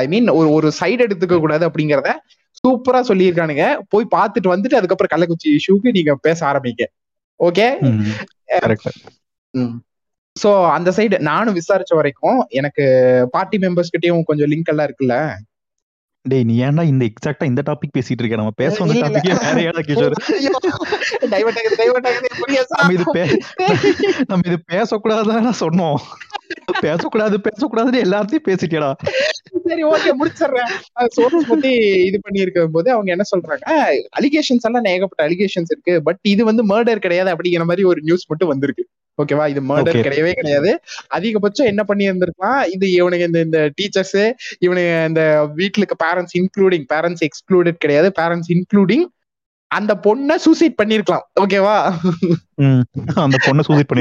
I mean ஒரு ஒரு சைடு எடுத்துக்க கூடாது அப்படிங்கறத சூப்பரா சொல்லியிருக்கானுங்க. போய் பார்த்துட்டு வந்துட்டு அதுக்கப்புறம் கள்ளக்குறிச்சி இஷ்யூக்கு நீங்க பேச ஆரம்பிங்க. ஓகே சோ அந்த சைடு நானும் விசாரிச்ச வரைக்கும் எனக்கு பார்ட்டி மெம்பர்ஸ் கிட்டயும் கொஞ்சம் லிங்க் எல்லாம் இருக்குல்ல? டேய் நீ ஏன்டா இந்த எக்ஸாக்ட்டா இந்த டாபிக் பேசிட்டு இருக்க? நம்ம பேச வந்த. டாபிக்கே வேற ஏடா கிஷோர்? divert ஆகுது, divert ஆகுது? நம்ம இது நம்ம இது பேசக்கூடாதுன்னு சொன்னோம். பேசக்கூடாது பேசக்கூடாதுன்னு எல்லாத்தையும் பேசிட்டியடா? சரி ஓகே முடிச்சிடுறேன். சோர்ஸ் பத்தி இது பண்ணி இருக்கும் போது அவங்க என்ன சொல்றாங்க? அலிகேஷன்ஸ் எல்லாம் ஏகப்பட்ட அலிகேஷன்ஸ் இருக்கு பட் இது வந்து மர்டர் கிடையாது அப்படிங்கிற மாதிரி ஒரு நியூஸ் மட்டும் வந்திருக்கு. ஓகேவா? இது மர்டர். கிடையவே கிடையாது. அதிகபட்சம் என்ன பண்ணி இருந்திருக்கலாம் இது இவனுக்கு இந்த இந்த டீச்சர்ஸ் இவனுக்கு இந்த வீட்டுக்கு பேரண்ட்ஸ் இன்க்ளூடிங் பேரண்ட்ஸ் எக்ஸ்க்ளூடட் கிடையாது. பேரண்ட்ஸ் இன்க்ளூடிங் அந்த பொண்ணை சூசைட் பண்ணிருக்கலாம் ஓகேவா? அந்த பொண்ணை சூசைட்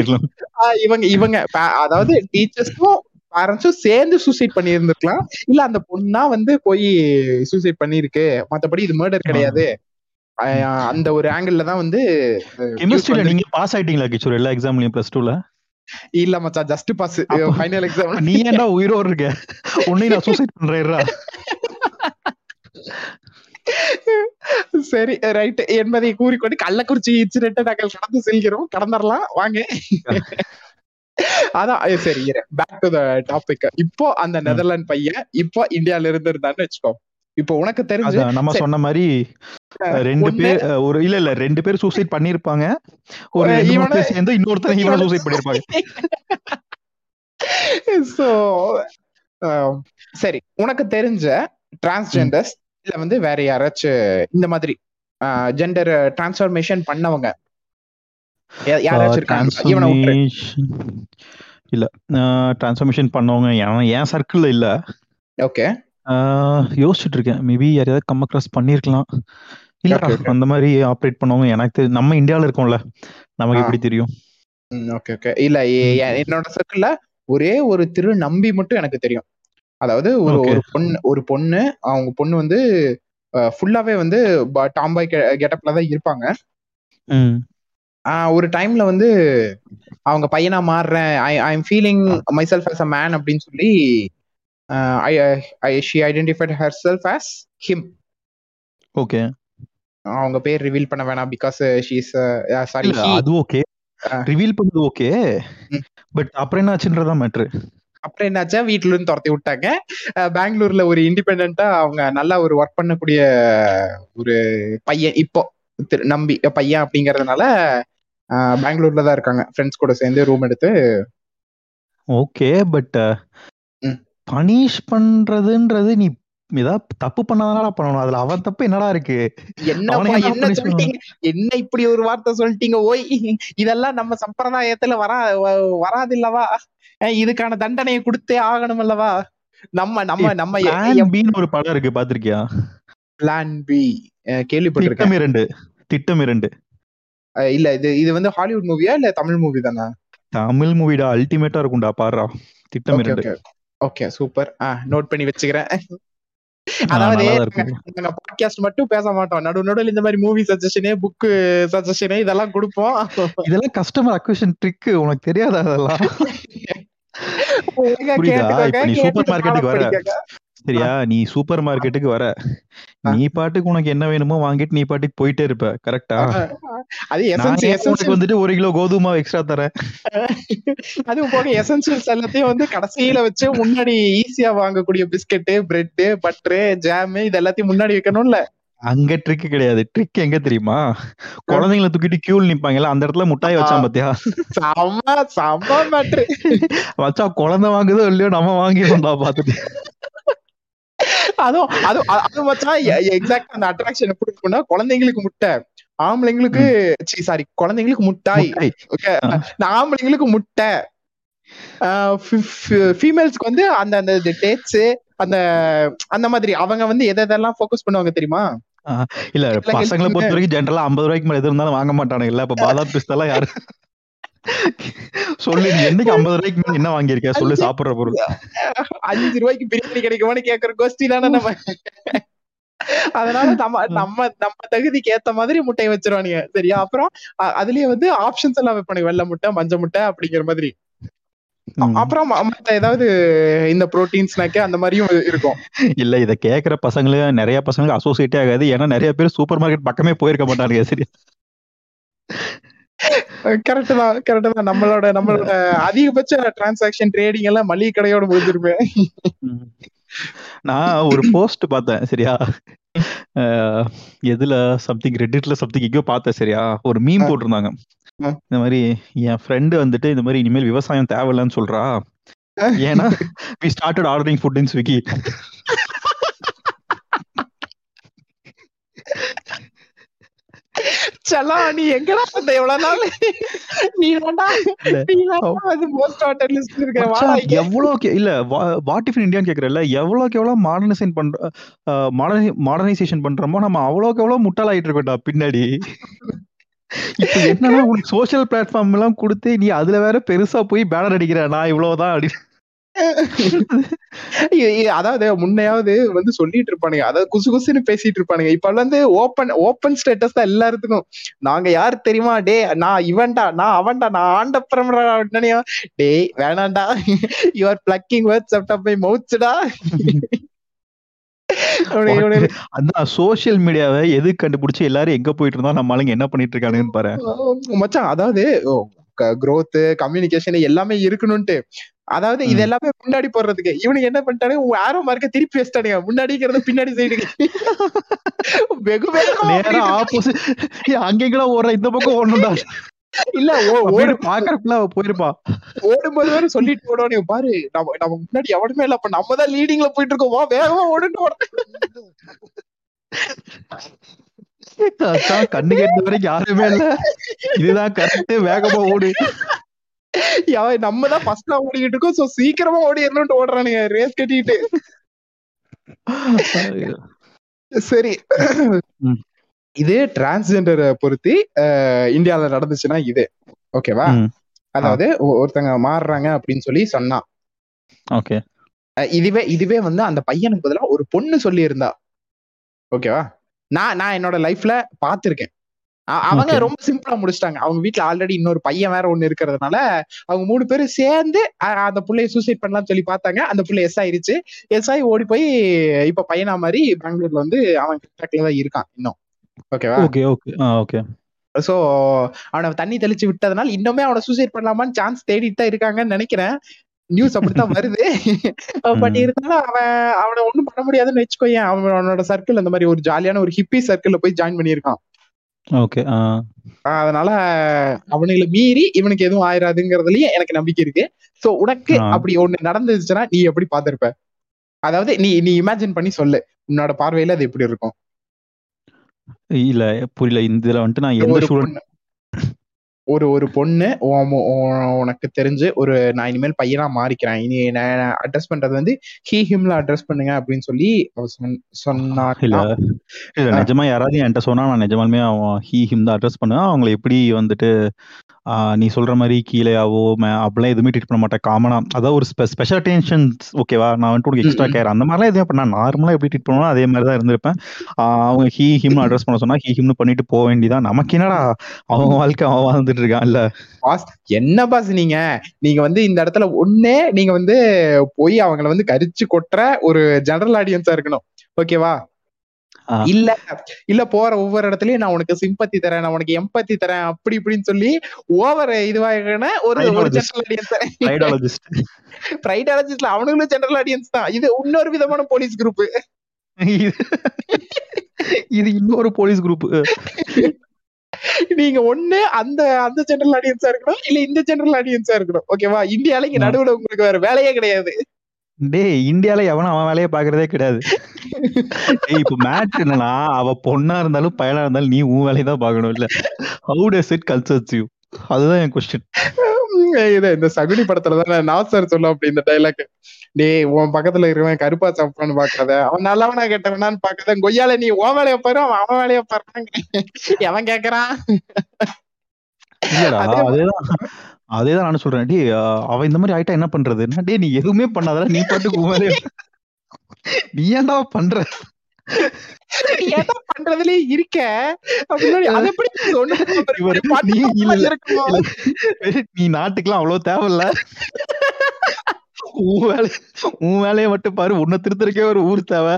ஆஹ் இவங்க இவங்க அதாவது டீச்சர்ஸும் பேரண்ட்ஸும் சேர்ந்து சூசைட் பண்ணி இருந்திருக்கலாம் இல்ல அந்த பொண்ணா வந்து போய் சூசைட் பண்ணிருக்கு மத்தபடி இது மர்டர் கிடையாது. அந்த ஒரு ஆங்கிள் தான் வந்து கெமிஸ்ட்ரியில நீங்க பாஸ் ஆயிட்டீங்களா கிஷோர் எல்லா எக்ஸாம்லயும் பிளஸ் டூல இல்ல மச்சான் ஜஸ்ட் பாஸ் ஃபைனல் எக்ஸாம் நீ ஏன்டா உயிரோடு இருக்க? உன்னை நான் சூசைட் பண்றேன்டா. சரி ரைட் என்பதை கூறிக்கொண்டு கள்ளக்குறிச்சி இன்சிடென்ட் நாங்கள் கடந்து செல்கிறோம். கடந்துடலாம் வாங்க. அதான் சரி பேக் டு த டாபிக் இப்போ அந்த நெதர்லாந்து பையன் இப்போ இந்தியால இருந்து இருந்தான்னு வச்சுக்கோ. இப்போ உனக்கு தெரிஞ்சு நம்ம. சொன்ன மாதிரி ரெண்டு பேர் ஒரு இல்ல இல்ல ரெண்டு பேர் சூசைட் பண்ணிருப்பாங்க ஒரு இவனை- சேர்ந்து இன்னொருத்தன் இவனை சூசைட் பண்ணிருப்பாங்க சோ சரி உனக்கு தெரிஞ்ச டிரான்ஸ்ஜெண்டர்ஸ் இல்ல வந்து வேற யாராச்சும் இந்த மாதிரி ஜெண்டர் டிரான்ஸ்ஃபர்மேஷன் பண்ணவங்க. யாராச்சும் இருக்காங்க இவனை இல்ல டிரான்ஸ்ஃபர்மேஷன் பண்ணவங்க என் சர்க்கிள்ல இல்ல? ஓகே யோசிச்சுட்டு இருக்கேன் மேபி யாரையாவது கம் அக்ராஸ் பண்ணிருக்கலாம். இல்ல Okay, okay. அந்த மாதிரி ஆப்ரேட் பண்ணவங்க எனக்கு தெரி- நம்ம இந்தியால இருக்கோம்ல. நமக்கு. எப்படி தெரியும்? ஓகே ஓகே இல்ல எ- எ- என்னோட சர்க்கிள்ல ஒரே ஒரு திரு நம்பி மட்டும் எனக்கு தெரியும். அதாவது ஒரு. ஒரு பொண்ணு ஒரு பொண்ணு அவங்க பொண்ணு வந்து ஃபுல்லாவே வந்து டாம்பாய் கெட்டப்ல தான் இருப்பாங்க. ம். ஒரு டைம்ல வந்து அவங்க பையனா மாறுறேன். I I am feeling myself as a man அப்படின்னு சொல்லி I I she identified herself as him okay அவங்க பேர் ரிவீல் பண்ண வேணாம் பிகாஸ் ஷீஸ் சாரி இல்ல அது ஓகே. ரிவீல் பண்ணது ஓகே. பட் அப்புறம் என்னாச்சுன்றதான் மேட்ரு அப்புறம் என்னாச்சா? வீட்டுல இருந்து துரத்தி விட்டாங்க. அஹ் பெங்களூர்ல ஒரு இண்டிபெண்டா அவங்க நல்லா ஒரு ஒர்க் பண்ணக்கூடிய ஒரு பையன் இப்போ. நம்பி பையன் அப்படிங்கறதுனால பெங்களூர்ல தான் இருக்காங்க. ஃப்ரெண்ட்ஸ் கூட சேர்ந்து ரூம் எடுத்து. Okay but. பனிஷ் பண்றதுன்றது நீ ஏதாவது தப்பு பண்ணாதானடா பண்ணணும். அதுல அவன் தப்பு என்னடா இருக்கு? என்ன என்ன? சொல்லிட்டீங்க? என்ன இப்படி ஒரு வார்த்தை சொல்லிட்டீங்க? ஓய் இதெல்லாம் நம்ம சம்பிரதாயத்துல வரா வ- வராதில்லவா? அஹ் இதுக்கான தண்டனையை கொடுத்தே ஆகணும் அல்லவா? நம்ம நம்ம நம்ம ஒரு படம் இருக்கு பாத்திருக்கியா? பிளான் பி கேள்விப்பட்டிருக்கேன். திட்டம் இரண்டு. திட்டம் இரண்டு. இல்ல இது இது வந்து ஹாலிவுட் மூவியா இல்ல தமிழ் மூவி தானா? தமிழ் மூவிடா அல்டிமேட்டா இருக்கும்டா பாருடா. திட்டம் இரண்டு. ஓகே சூப்பர் நோட் பண்ணி வச்சுக்கிறேன். அதாவது நாங்க பாட்காஸ்ட் மட்டும் பேச மாட்டோம். நடு நடுவில் இந்த மாதிரி மூவி சஜஷனு புக்கு சஜஷனு இதெல்லாம் கொடுப்போம். இதெல்லாம் கஸ்டமர் அக்விஷன் ட்ரிக் உனக்கு தெரியாதா அதெல்லாம்? சூப்பர் மார்க்கெட்டுக்கு வர. சரியா? நீ சூப்பர் மார்க்கெட்டுக்கு வர. நீ பாட்டுக்கு உனக்கு என்ன வேணுமோ வாங்கிட்டு நீ பாட்டுக்கு போயிட்டே இருப்ப. கரெக்டா? அது உனக்கு வந்துட்டு ஒரு கிலோ கோதுமை எக்ஸ்ட்ரா தரேன். அதுவும் போக எசன்சியல்ஸ் எல்லாத்தையும் வந்து கடைசியில வச்சு முன்னாடி ஈஸியா வாங்கக்கூடிய பிஸ்கெட்டு பிரெட் பட்டரு ஜாம் இது எல்லாத்தையும் முன்னாடி வைக்கணும்ல. அங்க ட்ரிக் கிடையாது. ட்ரிக் எங்க தெரியுமா? குழந்தைங்களை தூக்கிட்டு கியூல நிப்பாங்கல்ல அந்த இடத்துல முட்டாய் வச்சான் பாத்தியா? செம்ம செம்ம மேட்ரு வச்சா குழந்தை வாங்குதோ இல்லையோ நம்ம வாங்கிடும்டா பாத்துட்டு. அதுவும் அது அது மச்சான் எக்ஸாக்ட் அந்த அட்ராக்ஷன் எப்படி இருக்கும்னா குழந்தைங்களுக்கு முட்டை. ஆம்பளைங்களுக்கு சாரி குழந்தைங்களுக்கு முட்டாய். ஓகே. ஆம்பளைங்களுக்கு முட்டை. ஃபீமேல்ஸ்க்கு வந்து அந்த அந்த டேட்ஸ் அந்த அந்த மாதிரி. அவங்க வந்து எதை எதெல்லாம் ஃபோக்கஸ் பண்ணுவாங்க தெரியுமா? இல்ல பசங்களை பொறுத்த வரைக்கும் ஜென்ரலா ஐம்பது ரூபாய்க்கு மேல எது இருந்தாலும் வாங்க மாட்டானுங்க. இல்ல இப்ப பாதாம் பிஸ்தெல்லாம் யாரு? சொல்லு என்னைக்கு ஐம்பது ரூபாய்க்கு மேல என்ன வாங்கியிருக்க? சொல்லு சாப்பிடுற பொருள். அஞ்சு ரூபாய்க்கு பிரியாணி கிடைக்குமான்னு கேக்குற கோஷ்டி தானே நம்ம. அதனால நம்ம நம்ம நம்ம தகுதிக்கு ஏத்த மாதிரி முட்டையை வச்சிருவானுங்க. சரியா? அப்புறம் அதுலயே வந்து ஆப்ஷன்ஸ் எல்லாம் வைப்பானுங்க. வெள்ளை முட்டை மஞ்சள் முட்டை அப்படிங்கிற மாதிரி. அப்புறம் மத்த ஏதாவது இந்த புரோட்டீன் ஸ்நாக்கு அந்த மாதிரியும் இருக்கும். இல்ல இத கேக்குற பசங்களே நிறைய பசங்களுக்கு அசோசியேட்டே ஆகாது. ஏன்னா நிறைய பேர் சூப்பர் மார்க்கெட் பக்கமே போயிருக்க மாட்டானுங்க. சரி கரெக்ட் தான் கரெக்ட் தான். நம்மளோட நம்மளோட அதிகபட்ச டிரான்சாக்ஷன் ட்ரேடிங் எல்லாம் மளிகை கடையோட முடிஞ்சிருப்பேன் நான் ஒரு போஸ்ட் பார்த்தேன் சரியா? எதுல சம்திங் ரெடிட்ல சம்திங் எங்கேயோ பார்த்தேன் சரியா? ஒரு ஆ. போட்டிருந்தாங்க. இந்த மாதிரி என் ஃப்ரெண்டு வந்துட்டு இந்த மாதிரி இனிமேல் விவசாயம் தேவையில்லைன்னு சொல்றா. ஏன்னா we started ordering food in Swiggy செல்லம் நீ எங்கடா இருந்த எவ்வளவு நாள்? நீ இல்ல. நீ வந்து மோஸ்ட் வாட்டர் லிஸ்ட் இருக்க எவ்வளோக்கு இல்ல வாட் இஃப் இந்தியான்னு கேக்குறல எவ்வளோக்கு எவ்வளவு மாடர்னைசேஷன் பண்ற மாடர்னைசேஷன் பண்றோமோ நம்ம அவ்வளோக்கு எவ்வளவு முட்டாளாயிட்டு இருக்கோம்டா பின்னாடி. இப்ப என்னன்னா உனக்கு சோஷியல் பிளாட்ஃபார்ம் எல்லாம் கொடுத்து நீ அதுல வேற பெருசா போய் பேனர் அடிக்கிற நான் இவ்வளவுதான் அப்படி இ- இ- அதாவது முன்னையாவது வந்து சொல்லிட்டு இருப்பானுங்க. அதாவது குசு குசுன்னு பேசிட்டு இருப்பானுங்க. இப்ப வந்து ஓப்பன் ஓப்பன் ஸ்டேட்டஸ் தான் எல்லாத்துக்கும் நாங்க யார் தெரியுமா? டே நான் இவன்டா நான் அவன்டா நான் ஆண்ட பிரமரா டேய் வேணாண்டா. You are plucking words out of my மவுத்ஸ்டா அதான் சோஷியல் மீடியாவை எது கண்டுபிடிச்சு எல்லாரும் எங்க போயிட்டு இருந்தா நம்ம ஆளுங்க என்ன பண்ணிட்டு இருக்கானுன்னு பாரு. மச்சான் அதாவது growth கம்யூனிகேஷன் எல்லாமே இருக்கணும்ட்டு அதாவது இது. எல்லாமே முன்னாடி போடுறதுக்கு. இவனுக்கு என்ன பண்ணிட்டானுங்க உன் ஆரோ மார்க்க திருப்பி வச்சிட்டானுங்க. முன்னாடிங்கிறத பின்னாடி சைடுங்க வெகு வேகமா ஆப்போசிட் அங்கெங்கெல்லாம் ஓடுற? இந்த பக்கம் ஓடணும்டா. இல்ல ஓ- ஓடு பாக்குறப்பல அவ போயிருப்பா. ஓடும்போது வேற சொல்லிட்டு ஓடுவானே. பாரு நம்ம நம்ம முன்னாடி எவனுமே இல்ல. அப்ப நம்ம தான் லீடிங்ல போயிட்டு இருக்கோம். வா வேகமா ஓடுன்னு ஓட. அதான் கண்ணு கேட்ட வரைக்கும் யாருமே இல்ல. இதுதான் கரெக்ட் வேகமா ஓடு. நம்ம தான் ஃபர்ஸ்டா ஓடிக்கிட்டு இருக்கோம். சோ சீக்கிரமா ஓடிடணும்னு ஓடுறானுங்க. ரேஸ் கட்டிட்டு. சரி. இது டிரான்ஸ்ஜெண்டரை பொறுத்து அஹ், இந்தியால நடந்துச்சுன்னா இது. ஓகேவா. அதாவது ஒருத்தங்க மாறுறாங்க அப்படின்னு சொல்லி சொன்னா. ஓகே இதுவே இதுவே வந்து அந்த பையனுக்கு பதிலா ஒரு பொண்ணு சொல்லி இருந்தா ஓகேவா நான் நான் என்னோட லைஃப்ல பாத்திருக்கேன் அவங்க. ரொம்ப சிம்பிளா முடிச்சிட்டாங்க. அவங்க வீட்ல ஆல்ரெடி இன்னொரு பையன் வேற ஒண்ணு இருக்கிறதுனால அவங்க மூணு பேரும் சேர்ந்து அந்த புள்ளைய சூசைட் பண்ணலாம்னு சொல்லி பார்த்தாங்க. அந்த புள்ளை எஸ் ஆயிருச்சு. எஸ் ஆகி ஓடி போய் இப்ப பையனா மாதிரி பெங்களூர்ல வந்து அவன் கான்டாக்ட்ல தான் இருக்கான் இன்னும். ஓகேவா ஓகே ஓகே ஓகே சோ அவனை தண்ணி தெளிச்சு விட்டதுனால இன்னுமே அவனை சூசைட் பண்ணலாமான்னு சான்ஸ் தேடிட்டு தான் இருக்காங்கன்னு நினைக்கிறேன். நியூஸ் அப்படித்தான் வருது. பட். இருந்தாலும் அவன் அவனை ஒண்ணும் பண்ண முடியாதுன்னு வச்சுக்கோயேன் அவன் அவனோட சர்க்கிள் அந்த மாதிரி ஒரு ஜாலியான ஒரு ஹிப்பி சர்க்கிள்ல போய் ஜாயின் பண்ணியிருக்கான். ஓகே அதனால அவனுங்களை மீறி இவனுக்கு எதுவும் ஆயிராதுங்கிறதுலயும் எனக்கு நம்பிக்கை இருக்கு. சோ உனக்கு. அப்படி ஒண்ணு நடந்துச்சுன்னா நீ எப்படி பாத்திருப்ப அதாவது நீ நீ இமேஜின் பண்ணி சொல்லு. உன்னோட பார்வையில அது எப்படி இருக்கும்? இல்ல புரியல. இந்த இதுல வந்துட்டு நான் எந்த ஸ்டூடெண்ட் ஒரு ஒரு பொண்ணு உனக்கு தெரிஞ்சு ஒரு நான் இனிமேல் பையனா மாறிக்கிறேன். இனி நான் அட்ரஸ் பண்றது வந்து ஹீ ஹிம்ல அட்ரஸ் பண்ணுங்க அப்படின்னு சொல்லி அவ சொன்- இல்ல. இல்ல. நிஜமா யாராவது என்கிட்ட சொன்னா நான் நிஜமாலுமே அவன் ஹீ ஹிம் தான் அட்ரஸ் பண்ணுவேன். அவங்களை எப்படி வந்துட்டு நீ சொல்ற மாதிரி கீழேயாவோ அப்படிலாம் எதுவுமே ட்ரீட் பண்ண மாட்டேன். காமனா அதாவது ஒரு ஸ்பெஷல் அட்டென்ஷன்ஸ் ஓகேவா நான் வந்துட்டு உனக்கு எக்ஸ்ட்ரா. கேர் அந்த மாதிரிலாம் எதுவும் பண்ண நார்மலா எப்படி ட்ரீட் பண்ணுவோம் அதே மாதிரி தான் இருந்திருப்பேன். அவங்க ஹீ ஹிம்னு அட்ரஸ் பண்ண சொன்னா ஹீ ஹிம்னு பண்ணிட்டு போக வேண்டியதான் நமக்கு என்னடா அவன் வாழ்க்கை அவன் வாழ்ந்துட்டு இருக்கான் இல்ல பாஸ் என்ன பாஸ் நீங்க? நீங்க வந்து இந்த இடத்துல ஒண்ணே நீங்க வந்து போய் அவங்கள வந்து கரிச்சு கொட்டுற ஒரு ஜெனரல் ஆடியன்ஸா இருக்கணும். ஓகேவா. இல்ல இல்ல போற ஒவ்வொரு இடத்துலயும் நான் உனக்கு சிம்பத்தி தரேன் நான் உனக்கு எம்பத்தி தரேன் அப்படி இப்படின்னு சொல்லி ஓவர் இதுவாக ஒரு ஒரு. ஜெனரல் ஆடியன்ஸ் பிரைடாலஜிஸ்ட்ல அவனுங்களும் ஜெனரல் ஆடியன்ஸ் தான். இது இன்னொரு விதமான போலீஸ் குரூப் இது இன்னொரு போலீஸ் குரூப் நீங்க ஒண்ணு அந்த அந்த ஜெனரல் ஆடியன்ஸா இருக்கணும் இல்ல இந்த ஜெனரல் ஆடியன்ஸா இருக்கணும். ஓகேவா இந்தியால இங்க. நடுவுல உங்களுக்கு வேற வேலையே கிடையாது. டேய் இந்தியால எவனும் அவன் வேலையை பாக்குறதே கிடையாது. டேய் இப்ப மேட்ச் என்னன்னா அவ பொண்ணா இருந்தாலும் பையனா இருந்தாலும் நீ உன் வேலையை தான் பார்க்கணும் இல்ல? How does it cultures you அதுதான் என் கொஸ்டின் இது இந்த சகுனி படத்துல தானே நாசர் சொல்லும் அப்படி இந்த டைலாக் டேய் உன் பக்கத்துல இருக்கிறவன் கருப்பா சாப்பான்னு பாக்காத அவன் நல்லவனா கெட்டவனான்னு பாக்காத கொய்யால நீ உன் வேலைய பாரு அவன் அவன் வேலைய பாருங்க எவன் கேக்குறான்? அதேதான். அதேதான் நானும் சொல்றேன். டேய் அஹ், அவ இந்த மாதிரி ஆயிட்டா என்ன பண்றது? டேய் நீ எதுவுமே பண்ணாதடா நீ பாட்டுக்கு உன் நீ ஏன்டா பண்ற? ஏதோ பண்றதுலயே இருக்க. நீ நாட்டுக்கெல்லாம் அவ்வளவு தேவையில்ல. உன் வேலை உன் வேலையை மட்டும் பாரு உன்னை திருத்தறக்கே ஒரு ஊர் தேவை.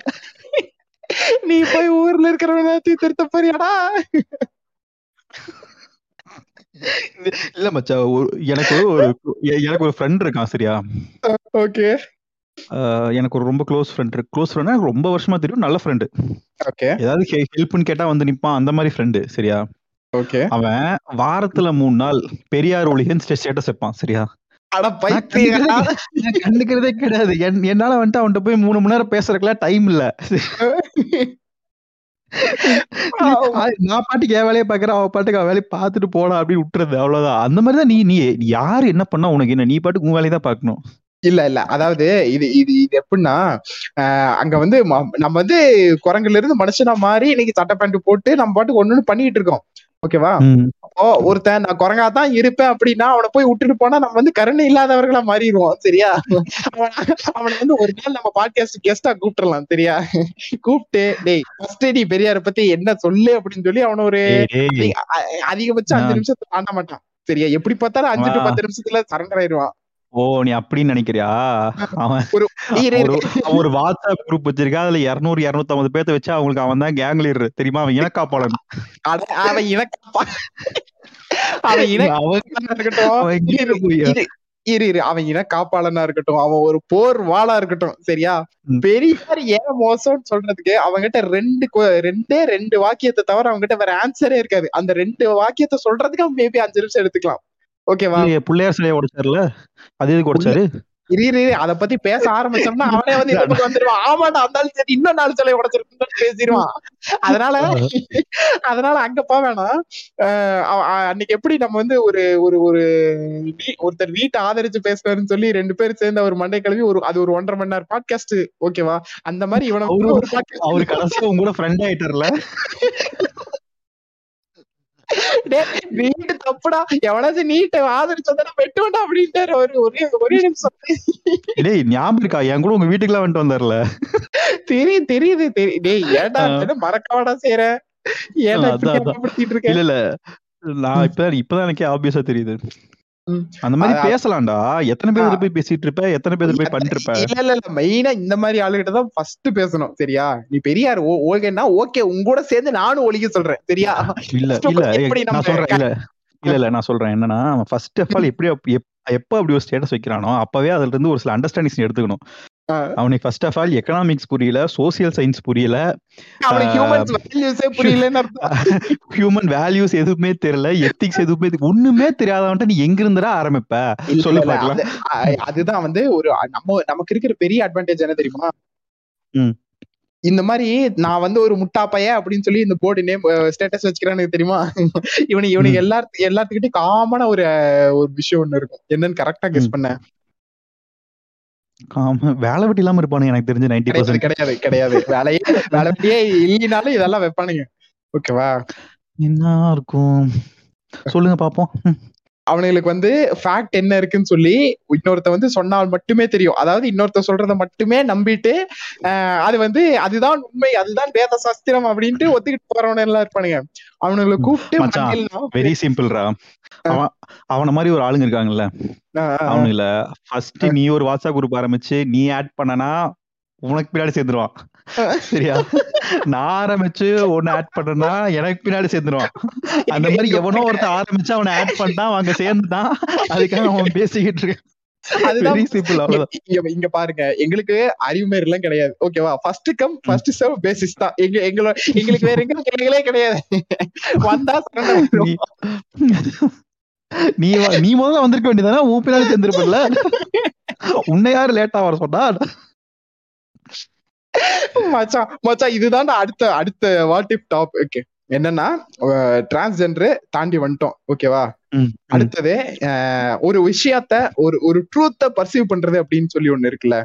நீ போய் ஊர்ல இருக்கிறவன திருத்த போறியாடா? இல்ல மச்சான் ஒரு- எனக்கு ஒரு எனக்கு ஒரு ஃப்ரெண்ட் இருக்கான் சரியா? ஓகே. எனக்கு ஒரு ரொம்ப க்ளோஸ் ஃப்ரெண்ட் இருக்கு. க்ளோஸ் ஃப்ரெண்ட் எனக்கு ரொம்ப வருஷமா தெரியும் நல்ல ஃப்ரெண்டு ஓகே. ஏதாவது ஹெல்ப்னு கேட்டா வந்து நிப்பான். அந்த மாதிரி ஃப்ரெண்டு சரியா? ஓகே. அவன் வாரத்துல மூணு நாள் பெரியார் ஒளிகன் ஸ்டேட்டஸ் வைப்பான் சரியா? அட கண்டுக்கிறதே கிடையாது என்- என்னால வந்துட்டு அவன்கிட்ட போய் மூணு மணி நேரம் பேசுறதுக்குலாம் டைம் இல்ல. நான் பாட்டுக்கு என் வேலையை பாக்குறேன் அவன் பாட்டுக்கு அவன் வேலையை பார்த்துட்டு போடா அப்படின்னு விட்டுறது அவ்வளவுதான். அந்த மாதிரி தான் நீ நீ யாரு என்ன பண்ணா உனக்கு என்ன? நீ பாட்டுக்கு உன் வேலையை தான் பார்க்கணும். இல்ல இல்ல. அதாவது இது இது இது எப்படின்னா அங்க வந்து நம்ம வந்து குரங்குல இருந்து மனுஷனா மாறி இன்னைக்கு சட்டை பேண்ட் போட்டு நம்ம பாட்டுக்கு ஒண்ணு பண்ணிட்டு இருக்கோம். ஓகேவா? அப்போ ஒருத்தன் நான் குரங்கா தான் இருப்பேன் அப்படின்னா அவனை போய் விட்டுட்டு போனா நம்ம வந்து கருணை இல்லாதவர்களா மாறிடுவோம் சரியா? அவன் வந்து ஒரு நாள் நம்ம பாட்காஸ்ட் கெஸ்டா கூப்பிட்டுறலாம் சரியா? கூப்பிட்டு டேய் ஃபர்ஸ்ட் நீ பெரியார பத்தி என்ன சொல்லு? அப்படின்னு சொல்லி அவன ஒரு அதிகபட்சம் அஞ்சு நிமிஷத்துல தாண்ட மாட்டான் சரியா? எப்படி பார்த்தாலும் அஞ்சு டு. பத்து நிமிஷத்துல சரண்டர் ஆயிடுவான். ஓ நீ அப்படின்னு நினைக்கிறியா? அவன் ஒரு வாட்ஸ்அப் குரூப் வச்சிருக்கா அதுல இருநூறு இருநூத்தி ஐம்பது பேர்த்த வச்சு அவங்களுக்கு அவன் தான் கேங் லீடர் தெரியுமா? அவன் இனக்காப்பாளன் அவன் இனக்கப்பா அவன் இன அவன் இருக்கட்டும். அவன் எங்க இரு, இரு, அவன் இன காப்பாளனா இருக்கட்டும். அவன் ஒரு போர் வாளா இருக்கட்டும். சரியா. பெரியார் ஏன் மோசம்னு சொல்றதுக்கு அவன்கிட்ட ரெண்டு ரெண்டே ரெண்டு வாக்கியத்தை தவிர அவன்கிட்ட வேற ஆன்சரே இருக்காது. அந்த ரெண்டு வாக்கியத்தை சொல்றதுக்கு அவன் மேபி அஞ்சு நிமிஷம் எடுத்துக்கலாம். ஓகேவா பிள்ளையார் சிலையை உடைச்சாருல? அது எதுக்கு உடைச்சாரு? அத பத்தி பேச ஆரம்பிச்சோம்னா அவனே வந்து இந்த பக்கம் வந்துருவான் ஆமாடா அந்த சரி இன்னும் நாலு சிலை உடைச்சிருக்குன்னு பேசிடுவான் அதனால அதனால அங்க அ- அன்னைக்கு எப்படி நம்ம வந்து ஒரு ஒரு ஒரு ஒருத்தர் வீட்டை ஆதரிச்சு பேசுறாருன்னு சொல்லி ரெண்டு பேரும் சேர்ந்து அவர் மண்டை கழுவி ஒரு அது ஒரு ஒன்றரை மணி நேரம் பாட்காஸ்ட் ஓகேவா அந்த மாதிரி இவனை ஒரு அவரு கடைசியா உங்க கூட ஃப்ரெண்ட் ஆயிட்டார்ல? வீட்டு தப்புடா. எவனாச்சும் நீட்டை ஆதரிச்சு வெட்டுவண்டா அப்படின்ட்டாரு ஒரு ஒரே ஒரே நிமிஷம். டேய் ஞாபகம் இருக்கா? என் கூட உங்க வீட்டுக்குலாம் வந்துட்டு வந்தார்ல? தெரியுது தெரியுது தெரியுது டேய் ஏன்டா மறக்கவாடா செய்யற ஏன்டா இல்ல இல்ல. நான் இப்பதான் இப்பதான் எனக்கே ஆப்வியஸா தெரியுது. அந்த மாதிரி. பேசலாம்டா. எத்தனை பேர் போய் பேசிட்டு இருப்ப? எத்தனை பேர் போய் பண்ணிட்டு இருப்ப? இல்ல இல்ல இல்ல. மெயினா இந்த மாதிரி ஆளுகிட்ட தான் ஃபர்ஸ்ட் பேசணும் சரியா? நீ பெரியார் ஓகேன்னா ஓகே உங்க கூட சேர்ந்து நானும் ஒழிக்க சொல்றேன் சரியா? இல்ல இல்ல நான் சொல்றேன் இல்ல இல்ல இல்ல நான் சொல்றேன். என்னன்னா ஃபர்ஸ்ட் ஆஃப் ஆல் எப்படி எப்ப அப்படி ஒரு ஸ்டேட்டஸ் வைக்கிறானோ அப்பவே அதுல இருந்து ஒரு சில அண்டர்ஸ்டாண்டிங்ஸ் எடுத்துக்கணும். அவனுக்கு ஃபர்ஸ்ட் ஆஃப் ஆல் எக்கனாமிக்ஸ் புரியல சோசியல் சயின்ஸ் புரியல. ஹியூமன் வேல்யூஸ் எதுவுமே தெரியல எத்திக்ஸ் எதுவுமே ஒண்ணுமே தெரியாதவன்ட்ட நீ எங்க இருந்துடா ஆரம்பிப்ப? சொல்லு பார்க்கலாம். அதுதான் வந்து ஒரு நம்ம நமக்கு இருக்கிற பெரிய அட்வான்டேஜ் என்ன தெரியுமா. இந்த மாதிரி நான் வந்து ஒரு முட்டா பையன் அப்படின்னு சொல்லி இந்த போர்டு நேம் ஸ்டேட்டஸ் வச்சுக்கிறான்னு தெரியுமா? இவனுக்கு இவனுக்கு எல்லாத்து எல்லாத்துக்கிட்டையும் காமனா ஒரு ஒரு விஷயம் ஒண்ணு இருக்கும். என்னன்னு கரெக்டா கெஸ் ம். ஆமா வேலை வெட்டி இல்லாம இருப்பானுங்க எனக்கு தெரிஞ்சு நைன்டி கிடையாது பர்சன்ட் கிடையாது கிடையாது. வேலையே வேலையே இல்லைனாலும் இதெல்லாம் வைப்பானுங்க. ஓகேவா என்ன இருக்கும்? சொல்லுங்க பாப்போம். அவனுங்களுக்கு வந்து ஃபேக்ட் என்ன இருக்குன்னு சொல்லி இன்னொருத்த வந்து சொன்னால் மட்டுமே தெரியும். அதாவது இன்னொருத்த சொல்றத மட்டுமே நம்பிட்டு அது வந்து அதுதான் உண்மை அதுதான் வேத சாஸ்திரம் அப்படின்ட்டு ஒத்துக்கிட்டு போறவன எல்லாம் இருப்பானுங்க. அவனுங்களை கூப்பிட்டு வெரி சிம்பிள்ரா அவன் அவன மாதிரி ஒரு ஆளுங்க இருக்காங்கல்ல. அவனுங்கள ஃபர்ஸ்ட் நீ ஒரு வாட்ஸ்அப் குரூப் ஆரம்பிச்சு நீ ஆட் பண்ணனா உனக்கு பின்னாடி சேர்ந்துருவான். சரியா? நான் ஆரம்பிச்சு ஒன்னு ஆட் பண்ணனா எனக்கு பின்னாடி சேர்ந்துருவான். அந்த மாதிரி எவனோ ஒருத்தன் ஆரம்பிச்சு அவனை ஆட் பண்ணிட்டான் அங்க சேர்ந்துட்டான். அதுக்காக அவன் பேசிக்கிட்டு இருக்கான். இங்க பாருங்க. எங்களுக்கு அறிவு மாரி எல்லாம் கிடையாது. ஓகேவா first come first serve basis தான். எங்க எங்களோட எங்களுக்கு வேற எங்க கேள்விகளே கிடையாது. வந்தா. நீ நீ முதல்ல வந்திருக்க வேண்டியதானே உன் பின்னாடி சேர்ந்திருப்பல உன்னை யாரு லேட்டா வர சொன்னா? மச்சான் மச்சான் இதுதான் அடுத்த அடுத்த வாட் இஃப் டாப் ஓகே என்னன்னா டிரான்ஸ்ஜெண்டர் தாண்டி வந்துட்டோம். ஓகேவா அடுத்தது ஒரு விஷயத்த ஒரு ஒரு ட்ரூத்த பர்சீவ் பண்றது அப்படின்னு சொல்லி ஒண்ணு இருக்குல்ல?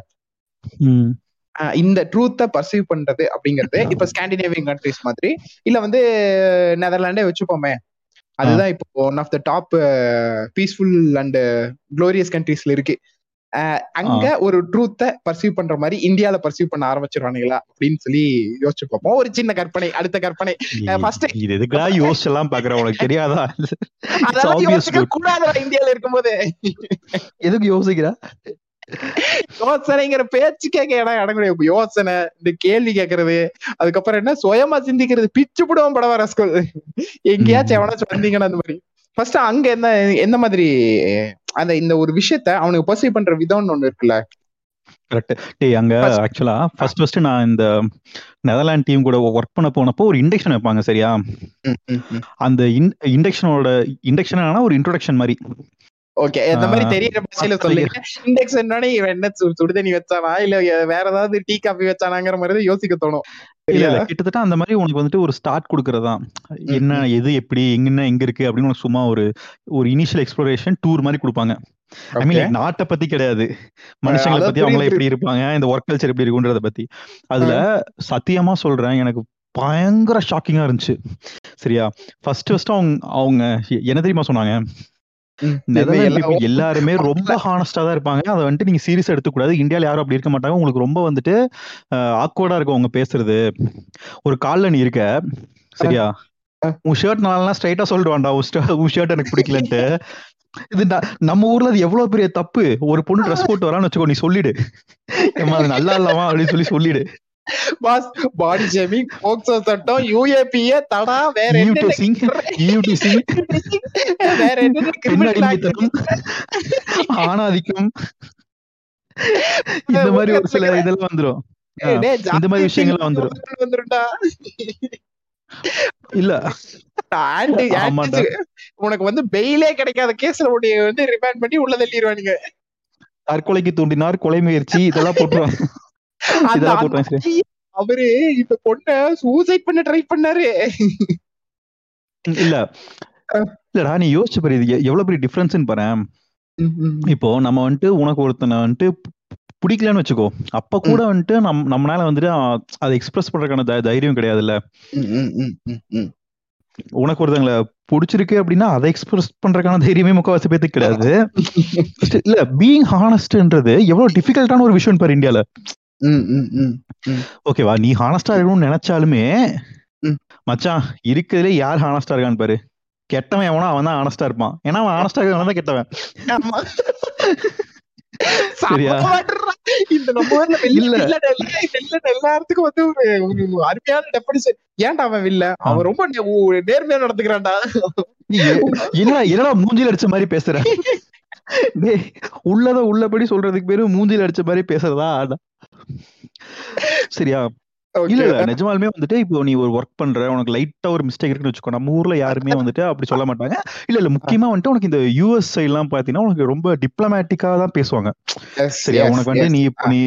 இந்த ட்ரூத்த பர்சீவ் பண்றது அப்படிங்கிறது இப்ப ஸ்காண்டினேவியன் கண்ட்ரிஸ் மாதிரி இல்ல வந்து நெதர்லாண்டே வச்சுப்போமே. அதுதான் இப்போ one of the top peaceful and glorious கண்ட்ரீஸ்ல இருக்கு. அங்க ஒரு ட்ரூத்த பர்சீவ் பண்ற மாதிரி இந்தியால பர்சீவ் பண்ண ஆரம்பிச்சிருவானுங்களா? அப்படின்னு சொல்லி யோசிச்சு பார்ப்போம். ஒரு சின்ன கற்பனை அடுத்த கற்பனை. first- இது எதுக்கா யோசிச்செல்லாம் பாக்குற உனக்கு தெரியாதா. கூடாதுடா இந்தியால இருக்கும்போது. எதுக்கு யோசிக்கிற? யோசனைங்கிற பேச்சு கேட்க இடம் கிடையாது யோசனை இந்த கேள்வி கேட்கறது அதுக்கப்புறம் என்ன? சுயமா சிந்திக்கிறது. பிச்சு போடுவோம் படவா ரஸ்கோல் எங்கேயாச்சும் எவனாச்சும் வந்தீங்கன்னா அந்த மாதிரி. ஃபர்ஸ்ட் அங்க என்ன எந்த மாதிரி அந்த இந்த ஒரு விஷயத்த அவனுக்கு பர்சீவ் பண்ற விதம்னு ஒண்ணு இருக்குல்ல? கரெக்ட் டேய் அங்க First- ஆக்சுவலா ஃபர்ஸ்ட் ஃபர்ஸ்ட் நான் இந்த நெதர்லாண்ட் டீம் கூட ஒர்க் பண்ண போனப்போ ஒரு இண்டக்ஷன் வைப்பாங்க சரியா? அந்த இண்டக்ஷனோட இண்டக்ஷன் ஒரு இன்ட்ரோடக்ஷன் மாதிரி. ஓகே இந்த மாதிரி தெரியற பாஷையில சொல்லுங்க. இண்டெக்ஸ் என்னன்னு இவன் என்ன சு- சுடுதண்ணி வச்சானா? இல்ல வேற ஏதாவது டீ காபி வச்சானாங்கிற மாதிரி யோசிக்க தோணும். இல்ல? இல்ல. கிட்டத்தட்ட அந்த மாதிரி உனக்கு வந்துட்டு ஒரு ஸ்டார்ட் கொடுக்கறதா? என்ன எது எப்படி எங்கன்னா எங்க இருக்கு? அப்படின்னு உனக்கு சும்மா ஒரு ஒரு இனிஷியல் எக்ஸ்ப்ளோரேஷன் டூர் மாதிரி கொடுப்பாங்க. ஐ மீன் நாட்டை பத்தி கிடையாது. மனுஷங்களை பத்தி அவங்கள. எப்படி இருப்பாங்க? இந்த ஒர்க் கல்ச்சர் எப்படி இருக்குன்றத பத்தி. அதுல சத்தியமா சொல்றேன் எனக்கு பயங்கர ஷாக்கிங்கா இருந்துச்சு. சரியா? ஃபர்ஸ்ட் ஃபர்ஸ்ட் அவங்க அவங்க என்ன தெரியுமா சொன்னாங்க? எல்லாருமே ரொம்ப ஹானஸ்டா தான் இருப்பாங்க. அதை வந்துட்டு நீங்க சீரியஸா எடுத்துக்கூடாது. இந்தியால யாரும் அப்படி இருக்க மாட்டாங்க. உங்களுக்கு ரொம்ப வந்துட்டு ஆக்வர்டா இருக்கும் அவங்க பேசுறது. ஒரு கால்ல நீ இருக்க சரியா. உன் ஷர்ட் நல்லா ஸ்ட்ரைட்டா சொல்லிடுவான்டா உன் ஷர்ட் எனக்கு பிடிக்கலன்ட்டு. இது நம்ம ஊர்ல அது எவ்வளவு பெரிய தப்பு? ஒரு பொண்ணு ட்ரெஸ் போட்டு வரான்னு வச்சுக்கோ நீ சொல்லிடு. ஏம்மா அது நல்லா இல்லாமா அப்படின்னு சொல்லி சொல்லிடு. பாஸ் பாடி ஷேமிங் போக்சோ சட்டம் யூஏபிஏ தடா வேற ஈவ் என்ன டெஸ்டிங் ஈவ் டெஸ்டிங் வேற என்ன பெண்ணடிமைத்தனம் ஆணாதிக்கம். இந்த மாதிரி ஒரு சில இதெல்லாம் வந்துரும். இந்த மாதிரி விஷயங்கள்லாம் வந்துரும். வந்துரும்டா. இல்ல. உனக்கு வந்து பெயிலே கிடைக்காத கேஸ்ல உடைய வந்து ரிமாண்ட் பண்ணி உள்ள தள்ளிடுவானுங்க தற்கொலைக்கு தூண்டினார் கொலை முயற்சி இதெல்லாம் போட்டுருவாங்க. அவரு இந்த பொண்ண சூசைட் பண்ண ட்ரை பண்ணாரு. இல்ல. இல்லடா நீ யோசிச்சு பாரு இது எவ்வளவு பெரிய டிஃபரன்ஸ்னு பாரு. இப்போ நம்ம வந்துட்டு உனக்கு ஒருத்தனை வந்துட்டு பிடிக்கலன்னு வச்சுக்கோ. அப்ப கூட வந்துட்டு நம் நம்மளால வந்துட்டு அதை எக்ஸ்பிரஸ் பண்றதுக்கான தைரியம் கிடையாதுல்ல. உனக்கு ஒருத்தங்களை பிடிச்சிருக்கு அப்படின்னா அதை எக்ஸ்பிரஸ் பண்றதுக்கான தைரியமே முக்கவாசி பேத்துக்கு கிடையாது. இல்ல பீயிங் ஹானஸ்ட்ன்றது எவ்வளவு டிஃபிகல்ட்டான ஒரு விஷயம் பாரு இந்தியால. ஓகேவா? நீ ஹானஸ்டா இருக்கணும்னு நினைச்சாலுமே ம். மச்சான் இருக்கிறதுல யார் ஹானஸ்டா இருக்கான்னு பாரு. கெட்டவன் எவனோ அவன் தான் ஹானஸ்டா இருப்பான். ஏன்னா அவன் ஹானஸ்டா இருக்கவன் தான் கெட்டவன். ஆமா. சரியா? செம்ம மாட்டுறா. இந்த நம்ம ஊர்ல வில்ல- இல்ல. வில்லன் எல்லா- வில்லன் எல்லாத்துக்கும் வந்து ஒரு ஒரு அருமையான டெபனிஷன் ஏன்டா அவன் வில்ல அவன் ரொம்ப நே- நேர்மையா நடந்துக்கிறான்டா. நீ எ- என்னடா என்னடா மூஞ்சில அடிச்ச மாதிரி பேசுற? உள்ளத உள்ளபடி சொல்றதுக்கு பேரு மூஞ்சில அடிச்ச மாதிரி பேசுறதா அதான். சரியா இல்ல இல்ல. நிஜமாலுமே வந்துட்டு இப்போ நீ ஒரு ஒர்க் பண்ற உனக்கு லைட்டா ஒரு மிஸ்டேக் இருக்குன்னு வச்சுக்கோ நம்ம ஊர்ல யாருமே வந்துட்டு அப்படி சொல்ல மாட்டாங்க. இல்ல இல்ல. முக்கியமா வந்துட்டு உனக்கு இந்த யூஎஸ் எல்லாம் பாத்தீங்கன்னா உனக்கு ரொம்ப டிப்ளமேட்டிக்கா தான் பேசுவாங்க. சரியா? உனக்கு வந்து நீ இப்போ நீ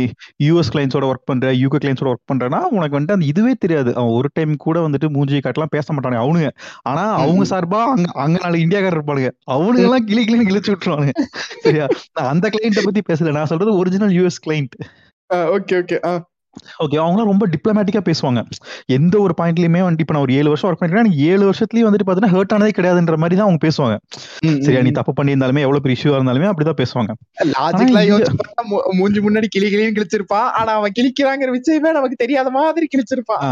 யூஎஸ் கிளைண்ட்ஸோட ஒர்க் பண்ற யூகே கிளைண்ட்ஸோட ஒர்க் பண்றனா உனக்கு வந்துட்டு அந்த இதுவே தெரியாது. அவன் ஒரு டைம் கூட வந்துட்டு மூஞ்சி காட்டலாம் பேச மாட்டானுங்க அவனுங்க. ஆனா அவங்க. சார்பா அங்க அங்க நாலு இந்தியாக்காரர் இருப்பானுங்க. அவனுங்க எல்லாம் கிளி கிளி கிழிச்சு விட்டுருவானுங்க. சரியா? அந்த கிளைண்ட்டை பத்தி பேசல. நான் சொல்றது original US client okay okay okay அவங்களாம் ரொம்ப டிப்ளமேட்டிக்கா பேசுவாங்க. எந்த ஒரு பாயிண்ட்லயுமே வந்துட்டு இப்ப நான் ஒரு ஏழு வருஷம் ஒர்க் பண்ணிருக்கேன் ஏழு வருஷத்துலயும் வந்துட்டு பாத்தீங்கன்னா ஹர்ட் ஆனதே கிடையாதுன்ற மாதிரி தான் அவங்க பேசுவாங்க. சரியா நீ தப்பு பண்ணியிருந்தாலுமே எவ்வளவு பெரிய இஷ்யூவா இருந்தாலுமே அப்படிதான் பேசுவாங்க. மூஞ்சி முன்னாடி கிளி கிளின்னு கிழிச்சிருப்பான். ஆனா அவன் கிழிக்கிறாங்கிற விஷயமே நமக்கு தெரியாத மாதிரி கிழிச்சிருப்பான்.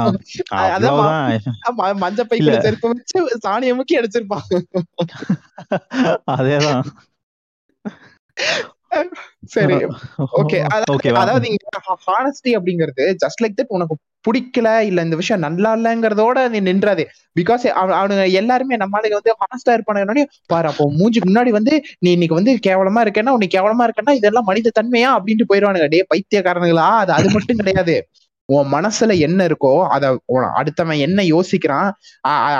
அதான் அவ்வளவுதான். ஆமா, மஞ்சள் பைக்குல இல்ல. செருப்பு வச்சு சாணியை முக்கி அடிச்சிருப்பான். அதேதான். சரி. ஓகே அதாவது ஹானஸ்டி அப்படிங்கிறது ஜஸ்ட் லைக் தட் உனக்கு பிடிக்கல இல்ல இந்த விஷயம் நல்லா இல்லங்கிறதோட நீ நின்றாது. பிகாஸ் அவனுங்க எல்லாருமே நம்ம ஆளுங்க வந்து ஹானஸ்டா இருப்பானுங்க பாரு அப்போ மூஞ்சிக்கு முன்னாடி வந்து நீ இன்னைக்கு வந்து கேவலமா இருக்கேன்னா உன்னை கேவலமா இருக்கேன்னா இதெல்லாம் மனித தன்மையா? அப்படின்ட்டு போயிருவானுங்க. டே பைத்தியக்காரனுங்களா? அது அது மட்டும் கிடையாது. உன் மனசுல என்ன இருக்கோ அத அடுத்தவன் என்ன யோசிக்கிறான்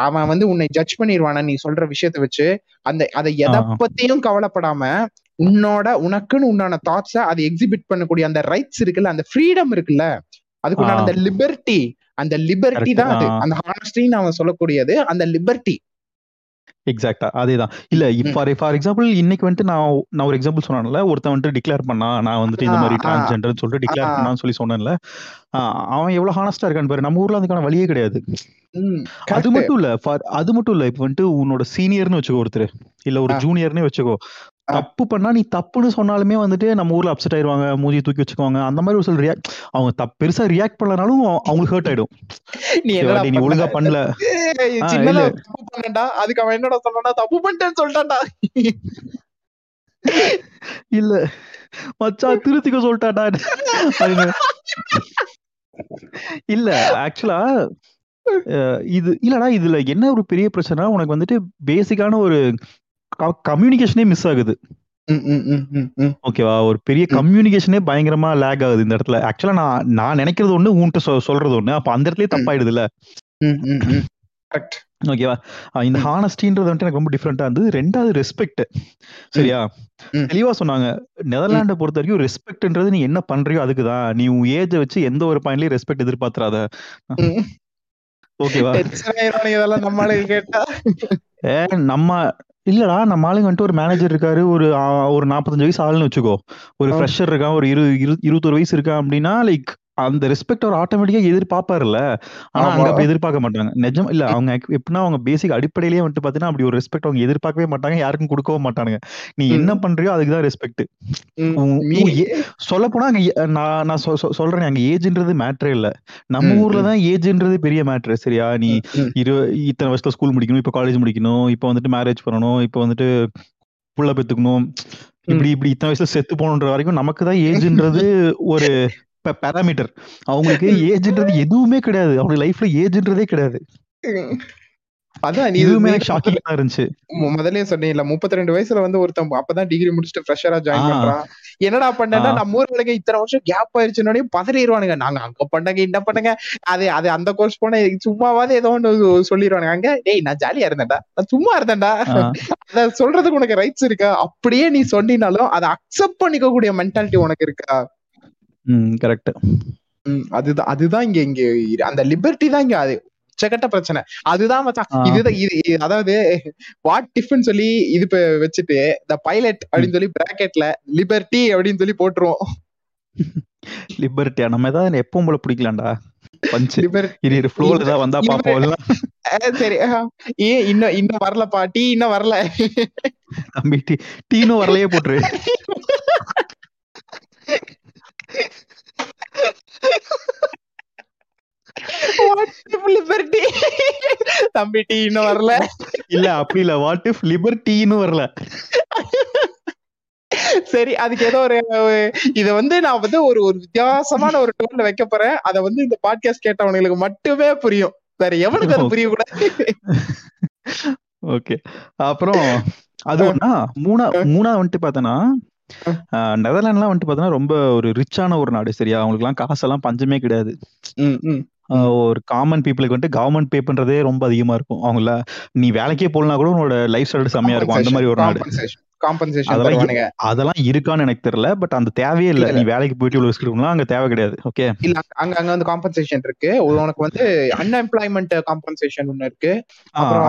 அவன் வந்து உன்னை ஜட்ஜ் பண்ணிடுவானா நீ சொல்ற விஷயத்த வச்சு? அந்த அதை எதை. பத்தியும் கவலைப்படாம உன்னோட உனக்குன்னு உண்டான தாட்ஸ அதை எக்ஸிபிட் பண்ணக்கூடிய அந்த ரைட்ஸ் இருக்குல்ல அந்த ஃப்ரீடம் இருக்குல்ல அதுக்கு உண்டான. அந்த லிபர்ட்டி அந்த லிபர்ட்டி Correct. தான் அது. அந்த ஹானஸ்டின்னு அவன் சொல்லக்கூடியது அந்த லிபர்ட்டி எக்ஸாக்டா அதேதான் இல்ல ஃபார் ஃபார் எக்ஸாம்பிள் இன்னைக்கு வந்துட்டு நான் நான் ஒரு எக்ஸாம்பிள் சொன்னேன்ல ஒருத்தன் வந்துட்டு டிக்ளேர் பண்ணா நான் வந்துட்டு இந்த மாதிரி. டிரான்ஸ்ஜெண்டர்னு சொல்லிட்டு டிக்ளேர். பண்ணான்னு சொல்லி சொன்னேன்ல அவன் எவ்வளவு ஹானஸ்டா இருக்கான்னு பாரு நம்ம ஊர்ல அதுக்கான வழியே கிடையாது அது மட்டும் இல்ல அது மட்டும் இல்ல இப்ப வந்துட்டு உன்னோட சீனியர்னு வச்சுக்கோ ஒருத்தர் இல்ல ஒரு. ஜூனியர்னே வச்சுக்கோ. தப்பு பண்ணா நீ தப்புன்னு சொன்னாலுமே வந்துட்டு நம்ம ஊர்ல அப்செட் ஆயிருவாங்க மூஞ்சி தூக்கி வச்சுக்குவாங்க. அந்த மாதிரி ஒரு சில ரியாக்ட் அவங்க தப்பு பெருசா ரியாக்ட் பண்ணலனாலும் அவ- அவங்களுக்கு ஹர்ட் ஆயிடும். நீ ஒழுங்கா பண்ணல. தப்பு பண்ணேன்டா. அதுக்கு அவன் என்னடா சொன்னான்டா தப்பு பண்ணிட்டேன்னு சொல்லிட்டான்டா. இல்ல. மச்சான் திருத்திக்க சொல்லிட்டாடா. இல்ல ஆக்சுவலா இது இல்லடா இதுல என்ன ஒரு பெரிய பிரச்சனை உனக்கு வந்துட்டு பேசிக்கான ஒரு கம்யூனிகேஷனே மிஸ் ஆகுது. ஓகேவா ஒரு பெரிய. கம்யூனிகேஷனே பயங்கரமா லேக் ஆகுது இந்த இடத்துல ஆக்சுவலா நான் நான் நினைக்கிறது ஒண்ணு உன்கிட்ட சொ- சொல்றது ஒண்ணு அப்ப அந்த இடத்துலயே. தப்பாயிடுதுல்ல. ஓகேவா இந்த. ஹானஸ்டின்றது வந்துட்டு எனக்கு ரொம்ப டிஃப்ரெண்டா இருந்தது ரெண்டாவது ரெஸ்பெக்ட் சரியா. தெளிவா சொன்னாங்க. நெதர்லாண்டை பொறுத்த வரைக்கும் ரெஸ்பெக்ட்ன்றது நீ என்ன பண்றியோ அதுக்கு தான் நீ உன் ஏஜை வச்சு எந்த ஒரு பாயிண்ட்லயும் ரெஸ்பெக்ட் எதிர்பார்த்துறாத. ஓகேவா நம்ம இல்லடா நம்ம ஆளுங்க வந்துட்டு ஒரு மேனேஜர் இருக்காரு ஒரு ஆ, ஒரு நாற்பத்தஞ்சு வயசு ஆளுன்னு வச்சுக்கோ ஒரு. ஃப்ரெஷர் இருக்கான் ஒரு இரு இரு- இருபத்தொரு வயசு இருக்கான் அப்படின்னா லைக் அந்த ரெஸ்பெக்ட் அவர் ஆட்டோமேட்டிக்கா எதிர்பார்ப்பாருல்ல. ஆனா. அங்க அப்படி எதிர்பார்க்க மாட்டாங்க. நிஜம் இல்ல அவங்க எப்படின்னா அவங்க பேசிக் அடிப்படையிலேயே வந்துட்டு பாத்தீங்கன்னா அப்படி ஒரு ரெஸ்பெக்ட் அவங்க எதிர்பார்க்கவே மாட்டாங்க. யாருக்கும் கொடுக்கவும் மாட்டானுங்க. நீ. என்ன பண்றியோ அதுக்கு தான் ரெஸ்பெக்ட் சொல்ல போனா அங்க நான் நான் சொல்றேன் அங்க ஏஜ்ன்றது மேட்ரே இல்ல. நம்ம ஊர்ல. தான் ஏஜ்ன்றது பெரிய மேட்ரு சரியா? நீ. இரு இத்தனை வருஷத்துல ஸ்கூல் முடிக்கணும் இப்போ காலேஜ் முடிக்கணும் இப்போ வந்துட்டு மேரேஜ் பண்ணணும் இப்போ வந்துட்டு புள்ள பெத்துக்கணும். இப்படி இப்படி இத்தனை வயசுல செத்து போகணுன்ற வரைக்கும் நமக்கு தான் ஏஜ்ன்றது ஒரு பேராமீட்டர் அவங்களுக்கு ஏஜ்ன்றது எதுவுமே கிடையாது. அவங்க லைஃப்ல ஏஜ்ன்றதே கிடையாது. அதான் நீ இதுவுமே நீ எனக்கு ஷாக்கிங் தான் இருந்துச்சு. மு- முதல்லயே சொன்னீங்கல்ல முப்பத்தி ரெண்டு வயசுல வந்து ஒருத்தன் அப்பதான் டிகிரி முடிச்சுட்டு ஃப்ரெஷரா ஜாயின். பண்றான். என்னடா பண்ணேன்னா. நம்ம ஊர்ல இத்தனை வருஷம் கேப் ஆயிருச்சுனோடனே பதறிடுவானுங்க. நாங்க அங்க பண்ணங்க இந்த பண்ணுங்க. அது அது அந்த கோர்ஸ் போன சும்மாவாது ஏதோ ஒண்ணு சொல்லிடுவானுங்க. அங்க டேய் நான் ஜாலியா இருந்தேன்டா. நான் சும்மா இருந்தேன்டா. அத சொல்றதுக்கு உனக்கு ரைட்ஸ் இருக்கா? அப்படியே நீ சொன்னினாலும் அதை அக்செப்ட் பண்ணிக்க கூடிய மென்டாலிட்டி உனக்கு இருக்கா? ம் கரெக்ட் அதுதான் அதுதான் இங்க இங்க அந்த லிபர்ட்டி தான் இங்க அது உச்சகட்ட பிரச்சனை. அதுதான் மச்சான். இதுதான் இது இது- அதாவது வாட் டிஃப்னு சொல்லி இது இப்ப வச்சுட்டு த பைலட் அப்படின்னு சொல்லி பிராக்கெட்ல லிபர்ட்டி அப்படின்னு சொல்லி போட்டுருவோம். லிபர்ட்டியா நம்ம ஏதாவது எப்பவும் போல பிடிக்கலாம்டா. பஞ்சு இரு ஃப்ளோல ஏதாவது வந்தா இது- பாப்போம் எல்லாம் சரி ஏன் இன்னும் இன்னும் வரலப்பா. டீ இன்னும் வரல. தம்பி டீனும் வரலையே போட்டுரு. தம்பி டீ இன்னும் வரல. இல்ல அப்படி இல்ல. வாட் இஃப் லிபர்ட்டின்னு வரல. சரி அதுக்கு ஏதோ ஒரு இத வந்து நான் வந்து ஒரு ஒரு வித்தியாசமான ஒரு டோன்ல வைக்க போறேன். அத வந்து இந்த பாட்காஸ்ட் கேட்டவங்களுக்கு மட்டுமே புரியும். வேற எவனுக்கு அது புரிய கூடாது ஓகே அப்புறம் அது ஒண்ணா? மூணா மூணா வந்துட்டு பார்த்தனா நெதர்லாண்ட்லாம் வந்துட்டு பார்த்தோன்னா ரொம்ப ஒரு ரிச்சான ஒரு நாடு. சரியா அவங்களுக்குலாம் காசெல்லாம் பஞ்சமே கிடையாது. ஒரு காமன் பீப்புளுக்கு வந்துட்டு கவர்மெண்ட் பே பண்றதே ரொம்ப அதிகமா இருக்கும். அவங்கள நீ வேலைக்கே போகலனா கூட உன்னோட லைஃப் ஸ்டைல் செம்மையா இருக்கும். அந்த மாதிரி ஒரு நாடு. Compensation. Compensation அதெல்லாம் இருக்கான்னு எனக்கு தெரியல பட் அந்த தேவையே இல்ல. நீ வேலைக்கு போயிட்டு இவ்வளவு ரிஸ்க் அங்க தேவை கிடையாது. ஓகே இல்ல அங்க அங்க வந்து காம்பன்சேஷன் இருக்கு. உனக்கு வந்து அன்எம்ப்ளாய்மெண்ட் காம்பன்சேஷன் ஒண்ணு இருக்கு.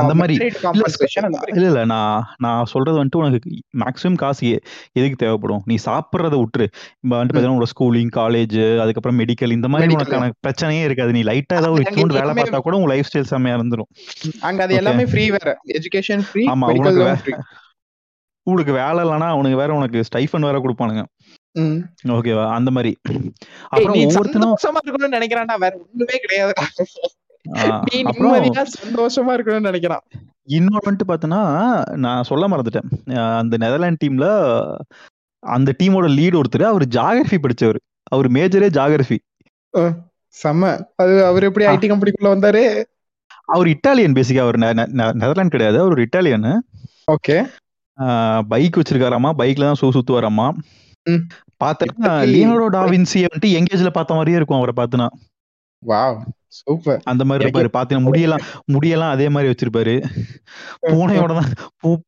அந்த மாதிரி. காம்பன்சேஷன் இல்ல இல்ல நான் நான் சொல்றது வந்துட்டு உனக்கு மேக்ஸிமம் காசு எதுக்கு தேவைப்படும்? நீ சாப்பிட்றத விட்டுரு. இப்ப வந்துட்டு பாத்தீங்கன்னா உங்களோட ஸ்கூலிங் காலேஜ் அதுக்கப்புறம் மெடிக்கல் இந்த மாதிரி. உனக்கான பிரச்சனையே இருக்காது. நீ லைட்டா ஏதாவது ஒரு இத்தூண்டு வேலை பார்த்தா கூட உங்க லைஃப் ஸ்டைல் செம்மையா இருந்துரும். அங்க அது. எல்லாமே ஃப்ரீ வேற. எஜுகேஷன் ஃப்ரீ ஆமா, உங்களுக்கு வேலை இல்லைன்னா அவனுக்கு வேற உனக்கு ஸ்டைஃபன் வேற கொடுப்பானுங்க. ஓகேவா அந்த மாதிரி. அப்புறம் ஒவ்வொருத்தனும் சந்தோஷமா இருக்கணும்னு நினைக்கிறான்டா. வேற ஒண்ணுமே கிடையாது. சந்தோஷமா இருக்கணும்னு நினைக்கிறான். இன்னொன்று வந்துட்டு பார்த்தோன்னா நான் சொல்ல மறந்துட்டேன். அந்த நெதர்லாண்ட் டீம்ல அந்த டீமோட லீட் ஒருத்தர் அவர் ஜாகிரபி படிச்சவர். அவர் மேஜரே ஜாகிரபி செம்ம. அது அவர் எப்படி. ஐடி கம்பெனிக்குள்ள வந்தாரு? அவர் இட்டாலியன் பேசிக்கா அவர் நெ- நெ- நெ- நெதர்லாந்து கிடையாது. அவர் ஒரு இட்டாலியன் ஓகே பைக் வச்சிருக்காராமா? பைக்ல தான் சூ சுத்துவாராமா. பார்த்தா? லியோனோ டாவின்சி வந்துட்டு எங்கேஜ்ல பார்த்த மாதிரியே இருக்கும் அவரை பார்த்தினா வாவ் சூப்பர். அந்த மாதிரி இருப்பாரு. பாத்தீங்கன்னா முடியெல்லாம் முடியெல்லாம் அதே மாதிரி வச்சிருப்பாரு. பூனையோட தான்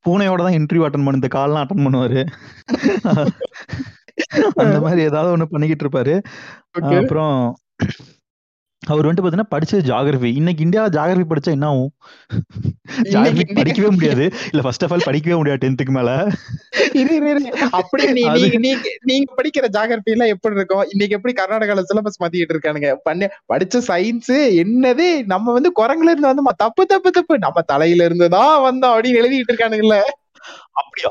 பூனையோட தான் இன்டர்வியூ அட்டன் பண்ணு இந்த கால்லாம் அட்டன் பண்ணுவாரு. அந்த மாதிரி ஏதாவது ஒண்ணு பண்ணிக்கிட்டு இருப்பாரு. அப்புறம் அவர் வந்துட்டு பாத்தீங்கன்னா படிச்சது ஜாகிரபி இன்னைக்கு இந்தியாவில் ஜாகிரபி படிச்சா என்ன ஆகும்? ஜாகிரபி படிக்கவே முடியாது. இல்ல ஃபர்ஸ்ட் ஆஃப் ஆல் படிக்கவே முடியாது டென்த்துக்கு மேல. அப்படியே நீங்க நீங்க படிக்கிற ஜாகிரபி எல்லாம் எப்படி இருக்கும்? இன்னைக்கு எப்படி கர்நாடகால சிலபஸ் மாத்திக்கிட்டு இருக்கானுங்க? பண்ண. படிச்ச சயின்ஸ் என்னது? நம்ம வந்து குரங்குல இருந்து வந்து தப்பு தப்பு தப்பு. நம்ம தலையில இருந்து தான் வந்தோம் அப்படின்னு எழுதிட்டு இருக்கானுங்கல்ல. அப்படியா?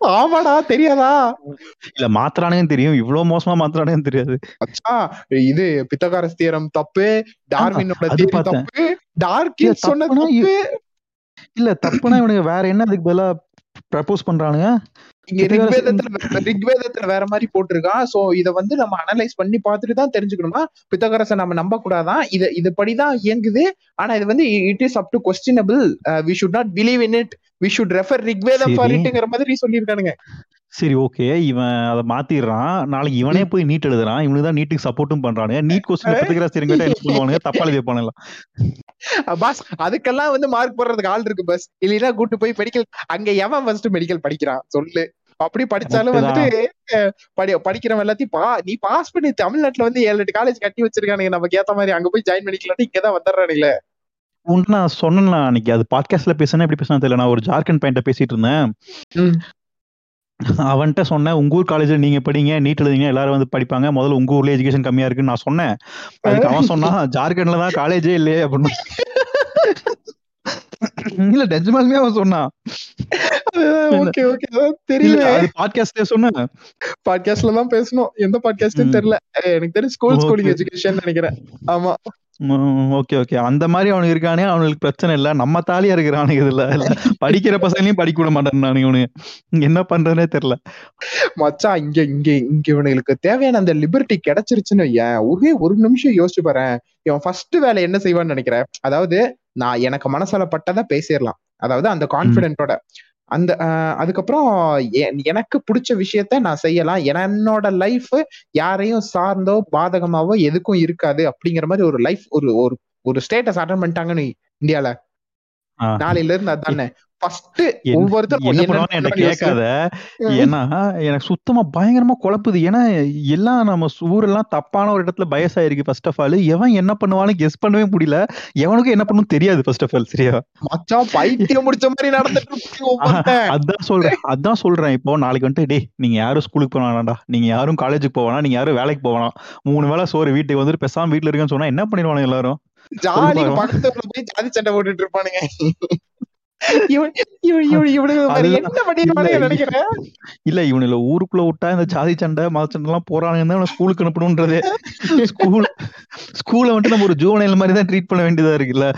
ஆமாடா தெரியாதா? இல்ல மாத்துறானுங்கன்னு தெரியும். இவ்வளவு மோசமா மாத்துறானுங்கன்னு தெரியாது. இது பித்தகாரஸ் தியரம் தப்பு டார்வினோட பார்த்தேன். தப்பு டார்கின் இல்ல, சொன்ன தப்புனா தப்பு. இல்ல தப்புனா இவனுக்கு வேற என்ன அதுக்கு பதிலா ப்ரப்போஸ் பண்றானுங்க? இங்க ரிக்வேதத்துல ரிக்வேதத்துல வேற மாதிரி போட்டிருக்கான் சோ இத வந்து நம்ம அனலைஸ் பண்ணி பார்த்துட்டு தான் தெரிஞ்சுக்கணுமா? பித்தகரசை நம்ம நம்ப கூடாதான் இது இது படிதான் இயங்குது. ஆனா இது வந்து it is up to questionable we should not believe in it we should refer Rigveda for. இட்ங்கிற மாதிரி சொல்லியிருக்கானுங்க. சரி ஓகே. இவன் அதை மாத்திடுறான். நாளைக்கு இவனே போய் நீட் எழுதுறான். இவனுக்கு தான் நீட்டுக்கு சப்போர்ட்டும் பண்றானுங்க. நீட் கொஸ்டின் பத்திரிகாசிரியர் கேட்டா என்ன சொல்லுவானுங்க? தப்பாளி வைப்பானுங்களா? பாஸ் அதுக்கெல்லாம் வந்து மார்க் போடுறதுக்கு ஆள் இருக்கு பஸ். இல்லைன்னா கூட்டு போய் மெடிக்கல் அங்க எவன் ஃபர்ஸ்ட் மெடிக்கல் படிக்கிறான்? சொல்லு. அப்படி படிச்சாலும் வந்துட்டு படிக்கிறவன் எல்லாத்தையும் பா நீ பாஸ் பண்ணி தமிழ்நாட்டுல வந்து ஏழு எட்டு காலேஜ் கட்டி வச்சிருக்கானுங்க. நமக்கு ஏத்த மாதிரி அங்க போய் ஜாயின் பண்ணிக்கலாம் இங்கதான் வந்துடுறானுங்களே. உன்ட்டு நான் சொன்னேன் அன்னைக்கு. அது பாட்காஸ்ட்ல பேசினா எப்படி பேசினா தெரியல. நான் ஒரு ஜார்க்கண்ட் பையன்ட்ட பேசிட்டு இருந்தேன். அவன்கிட்ட சொன்னேன் உங்க ஊர் காலேஜ்ல நீங்க படிங்க நீட் எழுதிங்க எல்லாரும் வந்து படிப்பாங்க. முதல்ல உங்க ஊர்ல எஜுகேஷன் கம்மியா இருக்குன்னு நான் சொன்னேன். அதுக்கு அவன் சொன்னான் ஜார்க்கண்ட்ல தான் காலேஜே இல்லையே அப்படின்னு. இல்ல நிஜமாலுமே அவன் சொன்னான். ஓகே ஓகே தெரியல. பாட்காஸ்ட்ல சொன்னேன். பாட்காஸ்ட்ல தான் பேசணும். எந்த பாட்காஸ்ட்னு. தெரியல. எனக்கு தெரியும் ஸ்கூல் ஸ்கூலிங். எஜுகேஷன் நினைக்கிறேன். ஆமா. ஓகே ஓகே அந்த மாதிரி அவனுக்கு இருக்கானே அவனுக்கு பிரச்சனை இல்ல. நம்ம தாலியா இருக்கிறானுங்க இதுல. படிக்கிற பசங்களையும் படிக்க விட மாட்டேன் இவனுங்க என்ன பண்றதுனே தெரியல. மச்சான் இங்க இங்க இங்க இவனுங்களுக்கு தேவையான அந்த லிபர்ட்டி கிடைச்சிருச்சுன்னு வையேன். ஒரே ஒரு நிமிஷம் யோசிச்சு பாரேன். இவன் ஃபர்ஸ்ட் வேலை என்ன செய்வான்னு நினைக்கிறேன்? அதாவது நான் எனக்கு மனசால பட்டதை பேசிடலாம். அதாவது அந்த கான்பிடென்ட்டோட அந்த ஆஹ், அதுக்கப்புறம் எனக்கு பிடிச்ச விஷயத்த நான் செய்யலாம். என்னோட லைஃப் யாரையும் சார்ந்தோ பாதகமாவோ எதுக்கும் இருக்காது அப்படிங்கிற மாதிரி ஒரு லைஃப் ஒரு ஒரு ஒரு ஸ்டேட்டஸ் அட்டன் பண்ணிட்டாங்கன்னு இந்தியால. நாளையில இருந்து அதானே. ஃபர்ஸ்ட். கேட்காத. ஏன்னா எனக்கு சுத்தமா பயங்கரமா குழப்புது. ஏன்னா எல்லாம் நம்ம ஊரெல்லாம் தப்பான ஒரு இடத்துல பயஸ் ஆயிருக்கு ஃபர்ஸ்ட் ஆஃப் ஆல் எவன் என்ன பண்ணுவான்னு கெஸ் பண்ணவே முடியல. எவனுக்கும் என்ன பண்ணணும் தெரியாது ஃபர்ஸ்ட் ஆஃப் ஆல் சரியா? மச்சான் பைத்தியம் முடிச்ச மாதிரி நடந்துட்டு. அதான் சொல்றேன் அதான் சொல்றேன். இப்போ நாளைக்கு வந்துட்டு டேய் நீங்க யாரும் ஸ்கூலுக்கு வேணாம்டா நீங்க யாரும் காலேஜுக்கு வேணாம் நீங்க யாரும் வேலைக்கு வேணாம் மூணு வேளை சோறு வீட்டுக்கு வந்துட்டு பேசாம வீட்டுல இருக்கேன்னு சொன்னா என்ன பண்ணிடுவானுங்க எல்லாரும்? ஜாலி பாரு. பக்கத்துல போய் ஜாதி சண்டை போட்டுட்டு இருப்பானுங்க. இல்ல, இவனுல ஊருக்குள்ள விட்டா இந்த ஜாதி சண்டை மத சண்டை எல்லாம் போறானுங்க ஸ்கூலுக்கு அனுப்பணும்ன்றதே. ஸ்கூல் ஸ்கூல்ல வந்துட்டு நம்ம ஒரு ஜூவனைல் மாதிரி தான் ட்ரீட் பண்ண வேண்டியதா இருக்குல்ல?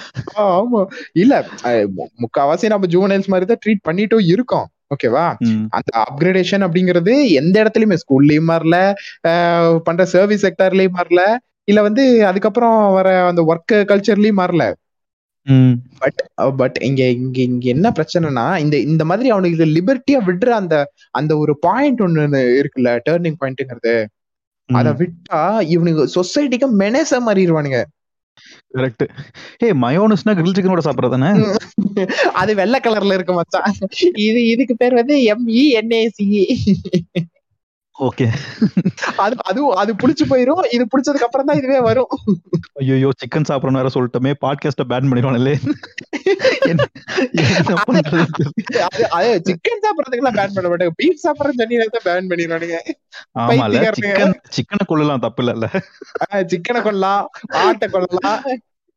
ஆமா. இல்ல முக்காவாசி நம்ம ஜூவனைல்ஸ் மாதிரி தான் ட்ரீட் பண்ணிட்டும் இருக்கோம். ஓகேவா. அந்த அப்கிரேடேஷன் அப்படிங்கிறது எந்த இடத்துலயுமே ஸ்கூல்லயும் மாறல பண்ற சர்வீஸ் செக்டர்லயும் மாறல இல்ல வந்து அதுக்கப்புறம் வர அந்த ஒர்க் கல்ச்சர்லயும் மாறல. ம். பட் பட் இங்க இங்க இங்க என்ன பிரச்சனைனா இந்த இந்த மாதிரி அவனுக்கு லிபர்ட்டியா விடுற அந்த அந்த ஒரு பாயிண்ட் ஒண்ணு இருக்குல்ல டேர்னிங் பாயிண்ட்ங்கிறது அத ம். விட்டா இவனுக்கு சொசைட்டிக்கு மெனேச மாறிடுவானுங்க கரெக்ட் ஏய் மயோனஸ்னா கிரில் சிக்கனோட சாப்பிடுறதானே? அது வெள்ளை கலர்ல இருக்கு மச்சான். இது இதுக்கு பேர் வந்து எம்இ என்ஏசி ஓகே அது அது அது புடிச்சு போயிரும். இது புடிச்சதுக்கு அப்புறம் தான் இதுவே வரும். ஐயோ சிக்கன் சாப்பிடணும் வேற சொல்லிட்டோமே. பாட்காஸ்ட பேன் அது சிக்கன் சாப்பிடறதுக்குலாம் பேன் பண்ண மாட்டாங்க. பீஃப் சாப்பிடற தண்ணியில தான் பேன் பண்ணிடுவானுங்க. ஆமால. சிக்கன் சிக்கனை கொள்ளலாம் தப்பு இல்ல சிக்கனை கொல்லலாம் ஆட்டை கொல்லலாம்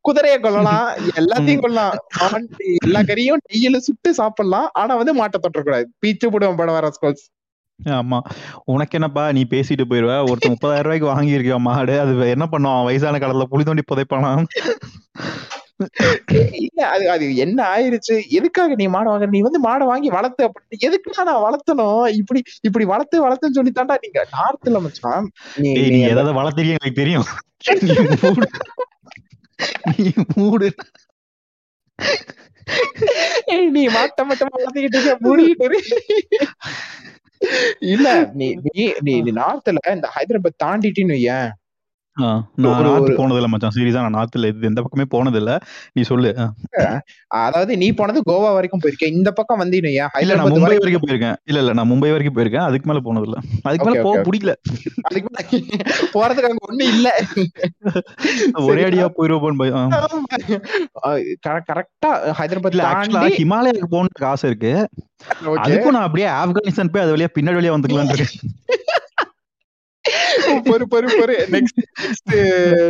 குதிரைய கொல்லலாம் எல்லாத்தையும் கொல்லலாம். ஆண் எல்லா கறியும் நெய்யில சுட்டு சாப்பிடலாம். ஆனா வந்து மாட்டை தொட்டக்கூடாது பீச்சு போடுவோம் படம் வர ஸ்கூல்ஸ் ஆமா. உனக்கு என்னப்பா நீ பேசிட்டு போயிருவ. ஒருத்தன் முப்பதாயிரம் ரூபாய்க்கு வாங்கி இருக்கியா மாடு? அது என்ன பண்ணுவான்? வயசான காலத்துல புளி தோண்டி புதைப்பானா இல்ல அது அது என்ன ஆயிருச்சு? எதுக்காக நீ மாடை வாங்குற? நீ வந்து மாடை வாங்கி வளர்த்து அப்படி எதுக்குடா நான் வளர்த்தணும்? இப்படி இப்படி வளர்த்து வளர்த்துன்னு சொல்லி தாண்டா நீங்க? நார்த்ல மச்சான். நீ எதாவது வளர்த்திருக்கீங்க எனக்கு தெரியும். நீ மூடு. நீ மாட்ட மட்டும் வளர்த்துக்கிட்டு இருக்க? மூடிக்கிட்டு. இல்ல நீ நீ நீ நார்த்ல இந்த ஹைதராபாத் தாண்டிட்டின்னு வையேன். ஆ, நான் நார்த் ஒரு- போனது இல்ல மச்சான் சீரியஸா நான் நார்த்ல இது எந்த பக்கமே போனது இல்ல நீ சொல்லு. அதாவது நீ போனது கோவா வரைக்கும் போயிருக்க இந்த பக்கம் வையேன் இல்ல நான் மும்பை வரைக்கும் போயிருக்கேன். இல்ல இல்ல நான் மும்பை வரைக்கும் போயிருக்கேன். அதுக்கு மேல போனது இல்ல அதுக்கு மேல போக. பிடிக்கல. அதுக்கு மேல போறதுக்கு அங்க ஒண்ணு இல்ல. ஒரே அடியா போயிருவோம். கரெக்டா ஹைதராபாத் இல்ல ஆக்சுவலா ஹிமாலயாக்கு போகணும்னு ஆசை இருக்கு. அதுக்கும் நான் அப்படியே ஆப்கானிஸ்தான் போய் அது வழியா பின்னாடி வழியா வந்துக்கலாம் இருக்கேன். பொறு பொறு பொறு. நெக்ஸ்ட் நெக்ஸ்ட்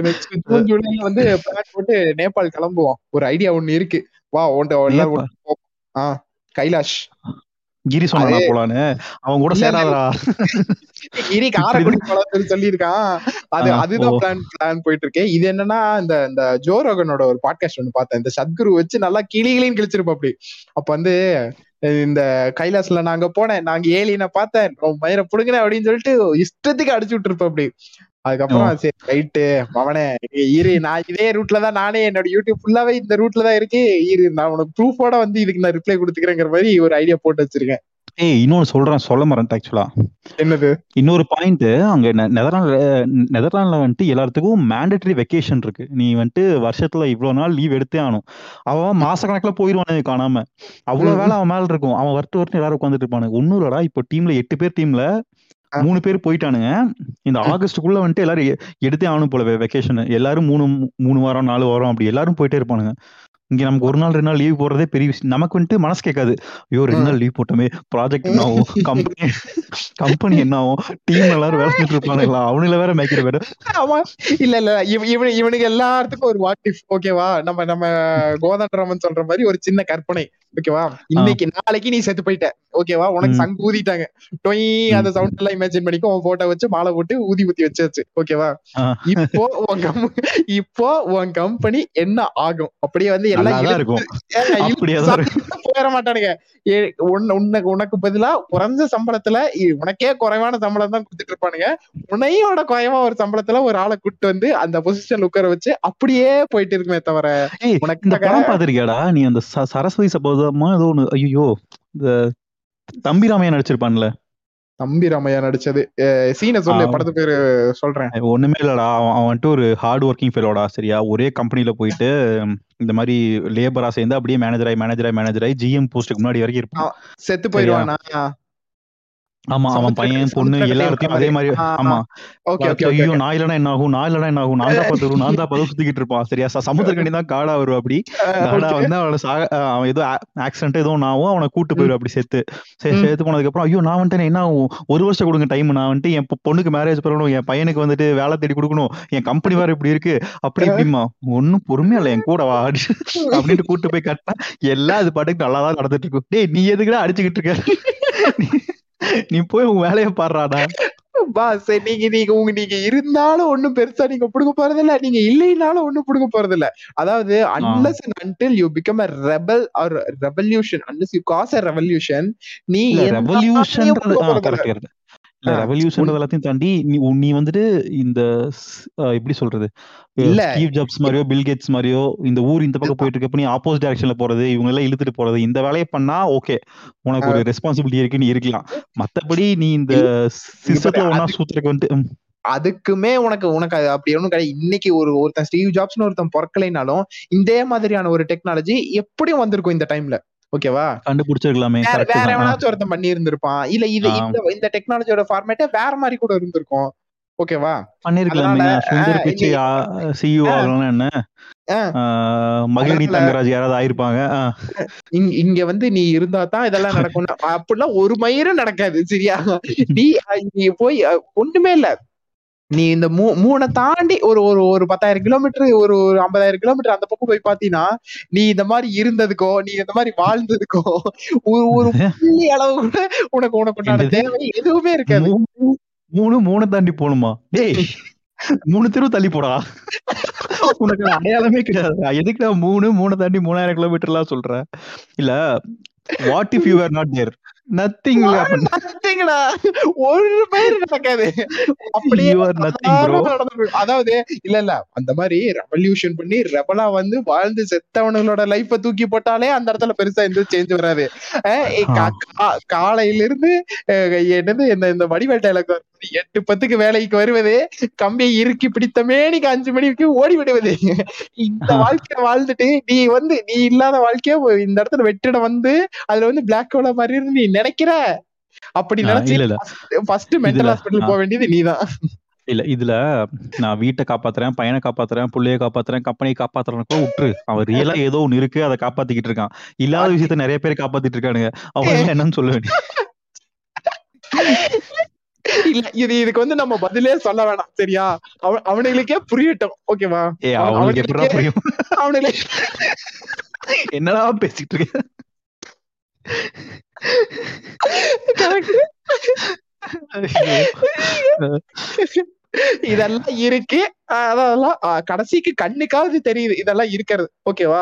நெக்ஸ்ட் ஜூன் ஜூலைல வந்து பிளான் போட்டு நேபாள் கிளம்புவோம். ஒரு ஐடியா ஒண்ணு இருக்கு. வா உன்ட எல்லாரும் நேபாள். ஒண்ணு போ- ஆ கைலாஷ். கிரி சொன்னா போலான்னு. அவன் கூட. சேராதடா. இனி காரைக்குடி போலாம்னு சொல்லியிருக்கான். அது அதுதான். பிளான் பிளான் போயிட்டு இருக்கு இது என்னன்னா இந்த இந்த ஜோரோகனோட ஒரு பாட்காஸ்ட் ஒன்று பார்த்தேன். இந்த சத்குரு வச்சு நல்லா கிளி கிளின்னு கிழிச்சிருப்பா அப்படி அப்ப வந்து இந்த கைலாஸ்ல நாங்க போனேன். நாங்க ஏலியனை பார்த்தேன். மயிரை புடுங்கினேன் அப்படின்னு சொல்லிட்டு இஷ்டத்துக்கு அடிச்சு விட்டுருப்ப அப்படி. அதுக்கப்புறம் சரி ரைட்டு அவனே இரு நான் இதே ரூட்ல தான் நானே என்னோட யூடியூப் ஃபுல்லாவே இந்த ரூட்ல தான் இருக்கு. இரு நான் உனக்கு ப்ரூஃபோட வந்து இதுக்கு நான் ரிப்ளை கொடுத்துக்கிறேங்கிற மாதிரி ஒரு ஐடியா போட்டு வச்சிருக்கேன். ஏய் இன்னொன்னு சொல்றேன் சொல்ல மறந்துட்டேன் ஆக்சுவலா என்னது? இன்னொரு பாயிண்ட் அங்க நெதர்லாந்து நெதர்லாந்துல வந்துட்டு எல்லாத்துக்கும் மேண்டட்டரி வெக்கேஷன் இருக்கு. நீ வந்துட்டு வருஷத்துல இவ்வளவு நாள் லீவ் எடுத்தே ஆகணும். அவன் மாச கணக்குல போயிருவானு காணாம. அவ்வளவு. வேலை அவன் மேல இருக்கும். அவன் வரட்டு வரட்டு எல்லாரும் உட்காந்துட்டு இருப்பானுங்க. ஒன்னும் இல்லடா இப்போ டீம்ல எட்டு பேர் டீம்ல. மூணு பேர் போயிட்டானுங்க. இந்த. ஆகஸ்டுக்குள்ள வந்துட்டு எல்லாரும் எடுத்தே ஆகணும் போல வெக்கேஷன் எல்லாரும் மூணு மூணு வாரம் நாலு வாரம் அப்படி எல்லாரும் போயிட்டே இருப்பானுங்க. இங்க நமக்கு ஒரு நாள் ரெண்டு நாள் லீவ் போடுறதே பெரிய விஷயம். நமக்கு வந்துட்டு மனசு கேட்காது. ஐயோ ரெண்டு. நாள் லீவ் போட்டோமே. ப்ராஜெக்ட் என்ன ஆகும்? கம்பெனி கம்பெனி என்ன ஆகும்? டீம் எல்லாரும் வேலை செஞ்சுட்டு இருப்பானுங்களா? அவனுங்கள வேற மேய்க்கிற பேரு ஆமா. இல்ல இல்ல. இவ- இவனு இவனுக்கு எல்லாத்துக்கும் ஒரு வாட் இஃப் ஓகேவா நம்ம நம்ம கோதண்டராமன் சொல்ற மாதிரி ஒரு சின்ன கற்பனை ஓகேவா இன்னைக்கு நாளைக்கு நீ செத்து போயிட்ட ஓகேவா உனக்கு. சங்கு ஊதிட்டாங்க. டொய் அந்த சவுண்ட் எல்லாம் இமேஜின் பண்ணிக்கோ. உன் போட்டோ வச்சு மாலை போட்டு ஊதி ஊத்தி வச்சாச்சு ஓகேவா. இப்போ உன் இப்போ உன் கம்பெனி என்ன ஆகும்? அப்படியே வந்து நல்லாதான் இருக்கும். போயிட மாட்டானுங்க. உன்ன- உனக்கு பதிலா குறைஞ்ச சம்பளத்துல உனக்கே குறைவான சம்பளம் தான் கொடுத்துட்டு இருப்பானுங்க. உன்னையோட குறைவா ஒரு சம்பளத்துல ஒரு ஆளை கூட்டு வந்து அந்த பொசிஷன்ல உட்கார வச்சு அப்படியே போயிட்டு இருக்குமே தவிர உனக்கு இந்த படம் பாத்திருக்கியாடா நீ அந்த சரஸ்வதி சபதமா ஏதோ ஒண்ணு ஐயோ இந்த தம்பி ராமையா நடிச்சிருப்பான்ல. தம்பி ராமையா நடிச்சது சீனை சொல்லு. படத்து பேரு சொல்றேன். ஒண்ணுமே இல்லடா. அவன் வந்துட்டு ஒரு ஹார்ட் ஒர்க்கிங் ஃபெலோடா சரியா? ஒரே கம்பெனில போயிட்டு இந்த மாதிரி லேபரா சேர்ந்து அப்படியே மேனேஜர் ஆகி மேனேஜர் ஆகி மேனேஜர் ஆகி ஜிஎம் போஸ்ட்டுக்கு முன்னாடி வரைக்கும் இருப்பான். செத்து போயிடுவானா ஆமா அவன் பையன் பொண்ணு எல்லாத்தையும் அதே மாதிரி. ஆமா. ஓகே ஓகே ஐயோ நான் இல்லனா என்ன ஆகும்? நான் இல்லனா என்ன ஆகும்? நான் தான் பத்து நான் தான் பதவி சுத்திக்கிட்டு இருப்பான். சரியா? ச- சமுத்திரக்கனி தான் காடா வரும் அப்படி. காடா வந்து அவனை அவன் ஏதோ ஆக்சிடென்ட் ஏதோ ஆகும். அவனை கூட்டு போயிடும் அப்படி செத்து சரி. சேர்த்து போனதுக்கு அப்புறம் ஐயோ நான் வந்துட்டு என்ன ஆகும்? ஒரு வருஷம் கொடுங்க டைம் நான் வந்துட்டு என் பொண்ணுக்கு மேரேஜ் பண்ணணும். என் பையனுக்கு வந்துட்டு வேலை தேடி கொடுக்கணும். என் கம்பெனி வேற இப்படி இருக்கு. அப்படி இப்படிமா ஒன்னும் பொறுமையா இல்ல. என் கூட வா அப்படின்ட்டு கூட்டு போய் கட்டினா எல்லாம் அது பாட்டுக்கு நல்லா தான் நடந்துட்டு இருக்கும். டேய் நீ எதுக்குடா அடிச்சுக்கிட்டு இருக்க? நீ- போய் உன் வேலையை பாடுறாடா. பாஸ் நீங்க நீங்க உங்க நீங்க இருந்தாலும் ஒண்ணும் பெருசா நீங்க புடுங்க போறது இல்ல நீங்க இல்லைனாலும் ஒண்ணும் புடுங்க போறது இல்ல அதாவது and until you become a rebel or revolution unless you cause a revolution நீ ரெவல்யூஷன் இல்ல. ரெவல்யூஷன் எல்லாத்தையும் தாண்டி நீ நீ வந்துட்டு இந்த எப்படி சொல்றது? இல்ல. ஸ்டீவ் ஜாப்ஸ் மாதிரியோ பில் கேட்ஸ் மாதிரியோ இந்த ஊர் இந்த பக்கம் போயிட்டு இருக்கப்ப நீ ஆப்போசிட் டைரக்ஷன்ல போறது இவங்க எல்லாம் இழுத்துட்டு போறது இந்த வேலையை பண்ணா ஓகே உனக்கு ஒரு ரெஸ்பான்சிபிலிட்டி இருக்கு நீ இருக்கலாம். மத்தபடி நீ இந்த சிஸ்டத்துல ஒன்னா சூத்திரக்கு வந்துட்டு அதுக்குமே உனக்கு உனக்கு அப்படி ஒண்ணும் கிடையாது. இன்னைக்கு ஒரு ஒருத்தன் ஸ்டீவ் ஜாப்ஸ்னு ஒருத்தன் பிறக்கலைனாலும் இதே மாதிரியான ஒரு டெக்னாலஜி எப்படியும் வந்திருக்கும் இந்த டைம்ல ஓகேவா? கண்டுபிடிச்சிருக்கலாமே வேற எவனாச்சும் ஒருத்தன் பண்ணி இருந்திருப்பான் இல்ல இது. இந்த டெக்னாலஜியோட ஃபார்மேட்டே வேற மாதிரி கூட இருந்திருக்கும். ஓகேவா? பண்ணிருக்கலாமே. சுந்தர் பிச்சை சிஇஓ ஆ. ஆகலாம் என்ன? மகிழினி தங்கராஜ் யாராவது ஆயிருப்பாங்க? இங்க வந்து நீ இருந்தா தான் இதெல்லாம் நடக்கும் அப்படிலாம் ஒரு மயிரும் நடக்காது சரியா? நீ போய் ஒண்ணுமே இல்ல. நீ இந்த மூ மூணை தாண்டி ஒரு ஒரு ஒரு பத்தாயிரம் கிலோமீட்டர் ஒரு ஒரு ஐம்பதாயிரம் கிலோமீட்டர் அந்த பக்கம் போய் பாத்தீங்கன்னா நீ இந்த மாதிரி இருந்ததுக்கோ நீ இந்த மாதிரி வாழ்ந்ததுக்கோ ஒரு ஒரு புள்ளி அளவு கூட உனக்கு உனக்கு? தேவை எதுவுமே இருக்காது. மூணு மூணு தாண்டி போகணுமா? டேய் மூணு தெரு தள்ளி போடா. உனக்கு அடையாளமே கிடையாது. எதுக்குடா மூணு மூணு தாண்டி மூணாயிரம் கிலோமீட்டர்லாம் சொல்ற இல்ல what if you are not there nothing Nothingடா. ஒரு பயிர் நடக்காது அப்படியே அதாவது இல்ல இல்ல அந்த மாதிரி ரெவல்யூஷன் பண்ணி ரெபலா வந்து வாழ்ந்து செத்தவனுங்களோட லைஃப தூக்கி போட்டாலே அந்த இடத்துல பெருசா எந்த சேஞ்ச் வராது காலையில இருந்து என்னது இந்த இந்த வடிவேல் டைலாக் எட்டு பத்துக்கு வேலைக்கு வருவது கம்பியை இறுக்கி பிடித்த மேனிக்கு அஞ்சு மணிக்கு ஓடி விடுவது இந்த. வாழ்க்கைய வாழ்ந்துட்டு நீ வந்து நீ இல்லாத வாழ்க்கைய இந்த இடத்துல வெற்றிட வந்து அதுல வந்து பிளாக் ஹோலா மாதிரி இருந்து நீ நினைக்கிற? அப்படி நினைச்சு. First mental hospital. போக வேண்டியது நீதான். இல்ல இதுல நான் வீட்டை காப்பாத்துறேன் பையனை காப்பாத்துறேன் புள்ளைய காப்பாத்துறேன் கம்பெனியை காப்பாத்துறேன் கூட விட்டுரு அவன் ரியலா ஏதோ ஒண்ணு இருக்கு அதை காப்பாத்திக்கிட்டு இருக்கான். இல்லாத விஷயத்த நிறைய பேர் காப்பாத்திட்டு இருக்கானுங்க. அவங்க என்னன்னு சொல்ல வேண்டிய இல்ல இது இதுக்கு வந்து நம்ம பதிலே சொல்ல வேணாம் சரியா? அவ அவனுங்களுக்கே புரியட்டும் ஓகேவா? புரியும்? அவனுங்களே என்னடா பேசிட்டு இருக்க. இதெல்லாம் இருக்கு. அதெல்லாம் கடைசிக்கு கண்ணுக்காவது தெரியுது. இதெல்லாம் இருக்கிறது. ஓகேவா?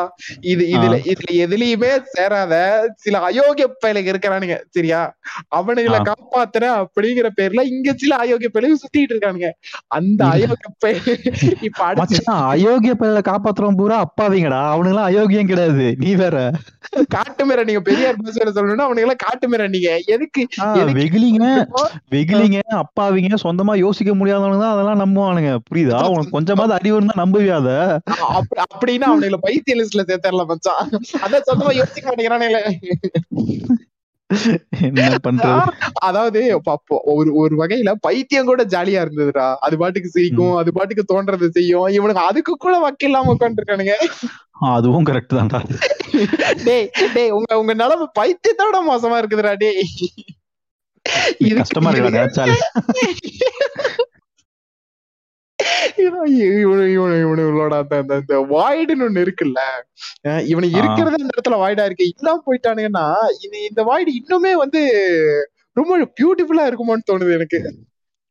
இது இதுல இதுல எதுலயுமே சேராத சில அயோக்கிய பயலுங்க இருக்கிறானுங்க. சரியா? அவனுங்களை. காப்பாத்துறேன் அப்படிங்கிற பேர்ல இங்க சில அயோக்கிய பயலுங்க சுத்திட்டு இருக்கானுங்க. அந்த. அயோக்கிய பய இப்ப அயோக்கிய பையல காப்பாத்துறோம் பூரா அப்பாவிங்கடா. அவனுங்களாம் அயோக்கியம் கிடையாது. நீ வேற. காட்டு மிர நீங்க பெரியார் பேசுற சொல்லணும்னா அவனுங்க எல்லாம் காட்டு மிர நீங்க. எதுக்கு இப்போ? வெகுளிங்க அப்பாவிங்க சொந்தமா யோசிக்க முடியாதவனுங்க தான் அதெல்லாம் நம்புவானுங்க. புரியுதா உனக்கு கொஞ்சமாவது அறிவு இருந்தா நம்புவியா அத? அப்ப- அப்படின்னா அவனுங்களை பைத்திய லிஸ்ட்ல சேர்த்தரல மச்சான். அதான் சொந்தமா யோசிக்க மாட்டேங்கிறானுங்களே என்ன பண்றது? அதாவது ஒரு ஒரு வகையில பைத்தியம் கூட ஜாலியா இருந்ததுடா. அது பாட்டுக்கு சிரிக்கும் அது பாட்டுக்கு தோன்றதை செய்யும். இவனுக்கு அதுக்கு கூட வக்கு இல்லாம உட்காந்துருக்கானுங்க அதுவும் கரெக்ட் தான்டா. டேய் டேய் உங்க உங்க நிலைமை பைத்தியத்தோட மோசமா இருக்குதுடா டேய். இது கஷ்டமா நினைச்சாலே. இவன் இவனு இவனு இவனுங்களோட அந்த அந்த வாய்டுன்னு ஒண்ணு இருக்குல்ல. ஆ. இருக்கிறது இந்த இடத்துல வாய்டா இருக்கு. இல்லாம போயிட்டானுங்கன்னா இது இந்த வாய்டு இன்னுமே வந்து ரொம்ப பியூட்டிஃபுல்லா இருக்குமோன்னு தோணுது எனக்கு.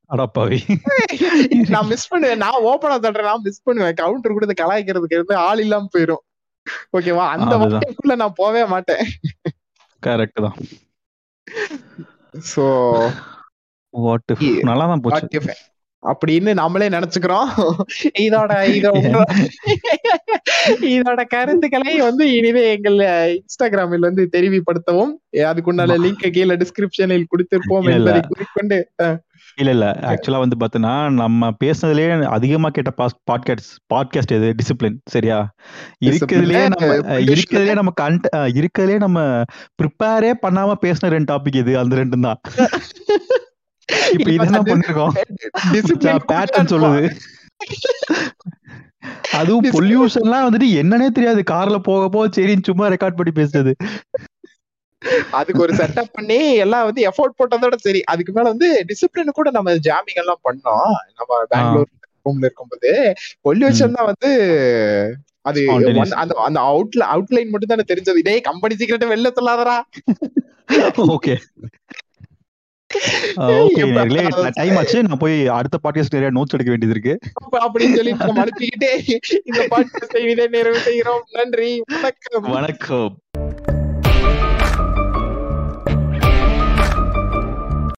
அடப்பாவி நான் மிஸ் பண்ணுவேன் நான் ஓப்பனா சொல்றேன் நான் மிஸ் பண்ணுவேன். கவுண்டர் கூட கலாய்க்கிறதுக்கு இருந்து ஆள் இல்லாம போயிரும். ஓகேவா அந்த. வாய்க்குள்ள நான் போவே மாட்டேன். கரெக்ட் தான். சோ வாட் நல்லா தான் போச்சு. அப்படின்னு நம்மளே நினைச்சுக்கிறோம். இதோட இதோட இதோட கருத்துக்களை வந்து இனிமே எங்கள் இன்ஸ்டாகிராமில் வந்து தெரிவிப்படுத்தவும். அதுக்குண்டான லிங்க் கீழே டிஸ்கிரிப்ஷனில் கொடுத்திருப்போம். என்பதை குறிக்கொண்டு இல்ல இல்ல. ஆக்சுவலா வந்து பாத்தீங்கன்னா நம்ம பேசுனதுலயே அதிகமா கேட்ட பாட்காஸ்ட் பாட்காஸ்ட் எது? டிசிப்ளின் சரியா? இருக்கிறதுலயே நம்ம இருக்கிறதுலயே நம்ம கண்ட் இருக்கிறதுலயே நம்ம ப்ரிப்பேரே பண்ணாம பேசின ரெண்டு டாபிக் இது அந்த ரெண்டும் தான் இப்ப இதெல்லாம் பண்ணிருக்கோம். பேட்டர்ன் சொல்லுது. அதுவும். பொல்யூஷன்லாம் வந்துட்டு என்னன்னே தெரியாது. கார்ல போக போக சரின்னு சும்மா ரெக்கார்ட் பண்ணி பேசுறது. அதுக்கு ஒரு செட்டப் பண்ணி எல்லாம் வந்து எஃபோர்ட் போட்டதோட சரி. அதுக்கு மேல வந்து டிசிப்ளின் கூட நம்ம ஜாமிங் எல்லாம் பண்ணோம். நம்ம பெங்களூர் ரூம்ல இருக்கும்போது பொல்யூஷன் தான் வந்து அது அந்த அந்த அவுட்ல அவுட்லைன் மட்டும் தானே தெரிஞ்சது. டேய் கம்பெனி சீக்கிரட்ட வெளில சொல்லாதடா. ஓகே ஓகே நேர்களே டைம் ஆச்சு. நான் போய் அடுத்த பாட்காஸ்ட் நிறைய நோட்ஸ் எடுக்க வேண்டியது இருக்கு அப்ப அப்படின்னு சொல்லி நம்ம அனுப்பிக்கிட்டே இந்த செய்வதை நிறைவு செய்கிறோம். நன்றி. வணக்கம். வணக்கம்.